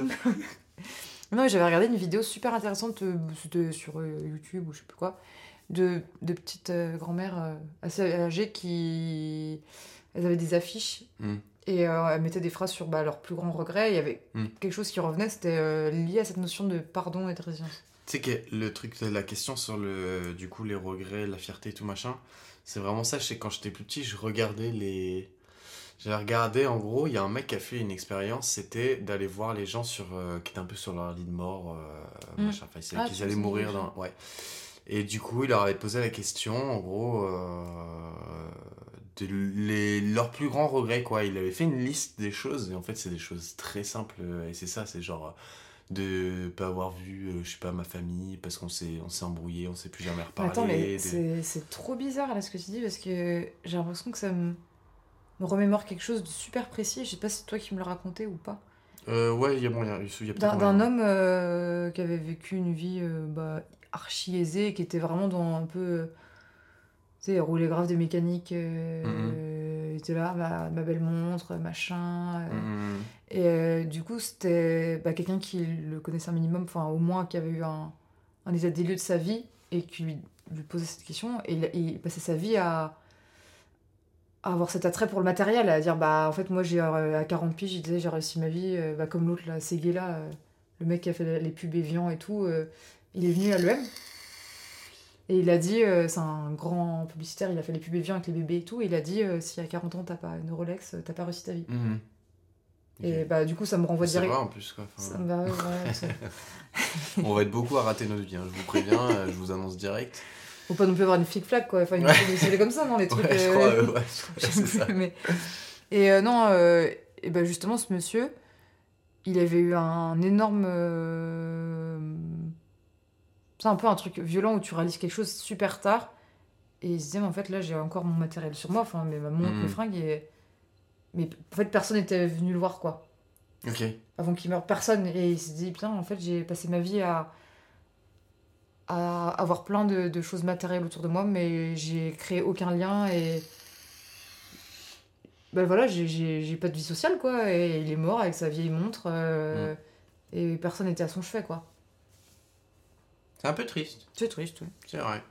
Non, j'avais regardé une vidéo super intéressante euh, sur euh, YouTube ou je sais plus quoi, de, de petites euh, grand-mères assez âgées qui. Elles avaient des affiches Mm. et euh, elles mettaient des phrases sur bah, leurs plus grands regrets. Il y avait Mm. quelque chose qui revenait, c'était euh, lié à cette notion de pardon et de résilience. Tu sais que le truc, la question sur le, du coup, les regrets, la fierté et tout machin, c'est vraiment ça. Je sais quand j'étais plus petit, je regardais les. J'avais regardé, en gros, il y a un mec qui a fait une expérience, c'était d'aller voir les gens sur, euh, qui étaient un peu sur leur lit de mort, euh, Mm. machin, enfin, ils savaient Ah, qu'ils allaient mourir dans. Ouais. Et du coup, il leur avait posé la question, en gros, euh, de les, leurs plus grands regrets, quoi. Il avait fait une liste des choses, et en fait, c'est des choses très simples, et c'est ça, c'est genre de pas avoir vu, euh, je sais pas, ma famille, parce qu'on s'est, on s'est embrouillé, on s'est plus jamais Mais reparlé. Attends, mais des- c'est c'est trop bizarre là ce que tu dis parce que j'ai l'impression que ça me, me remémore quelque chose de super précis. Je sais pas si c'est toi qui me l'as raconté ou pas. Euh, ouais, il y a moyen, il y a peut-être D'un homme euh, qui avait vécu une vie euh, bah, archi aisée, qui était vraiment dans un peu. Tu sais, rouler grave des mécaniques. euh, Il était là, ma, ma belle montre, machin. Mhm. Et euh, du coup, c'était bah, quelqu'un qui le connaissait un minimum, enfin au moins qui avait eu un, un état des lieux de sa vie et qui lui, lui posait cette question. Et il, il passait sa vie à, à avoir cet attrait pour le matériel, à dire bah en fait, moi j'ai euh, à 40 piges, je disais j'ai réussi ma vie, bah, comme l'autre là, Ségué là, le mec qui a fait les pubs Evian et tout, euh, il est venu à l'EM. Et il a dit, euh, c'est un grand publicitaire, il a fait les pubs Evian avec les bébés et tout, et il a dit euh, si à 40 ans t'as pas une Rolex, euh, t'as pas réussi ta vie. Mhm. Et bah du coup ça me renvoie direct. vrai en plus, quoi. Enfin, Ça me va, ouais, <laughs> on va être beaucoup à rater notre vie, hein, je vous préviens, euh, je vous annonce direct. Faut pas non plus avoir une flic-flac, quoi. Enfin, une Ouais. c'est comme ça, non, les <laughs> trucs. <laughs> Ouais, je crois, euh, ouais, je ça. plus, mais... Et non, et ben justement, ce monsieur, il avait eu un énorme. C'est un peu un truc violent où tu réalises quelque chose super tard. Et il se disait, mais en fait, là, j'ai encore mon matériel sur moi, enfin, mais ma montre, mes fringues, et. Mais en fait, personne n'était venu le voir, quoi. Ok. avant qu'il meure personne et il s'est dit putain en fait j'ai passé ma vie à à avoir plein de, de choses matérielles autour de moi mais j'ai créé aucun lien et ben voilà j'ai- pas de vie sociale quoi et il est mort avec sa vieille montre euh, et personne n'était à son chevet quoi C'est un peu triste, c'est triste oui. c'est vrai.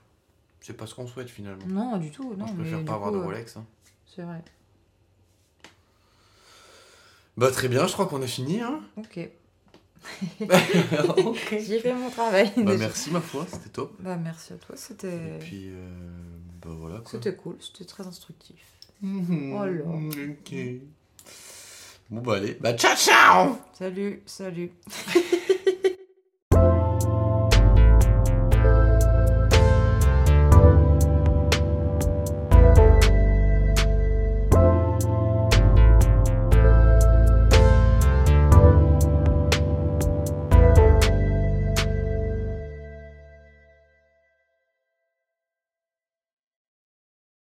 C'est pas ce qu'on souhaite finalement. non du tout non Moi, je préfère pas avoir coup, de euh, Rolex. hein. c'est vrai Bah très bien, je crois qu'on a fini. Hein ok <laughs> j'ai fait mon travail Bah déjà. merci ma foi, c'était top. bah merci à toi c'était Et puis, euh, bah voilà quoi. c'était cool c'était très instructif Mhm. Oh là. Ok. Bon bah allez, bah ciao ciao salut salut <laughs>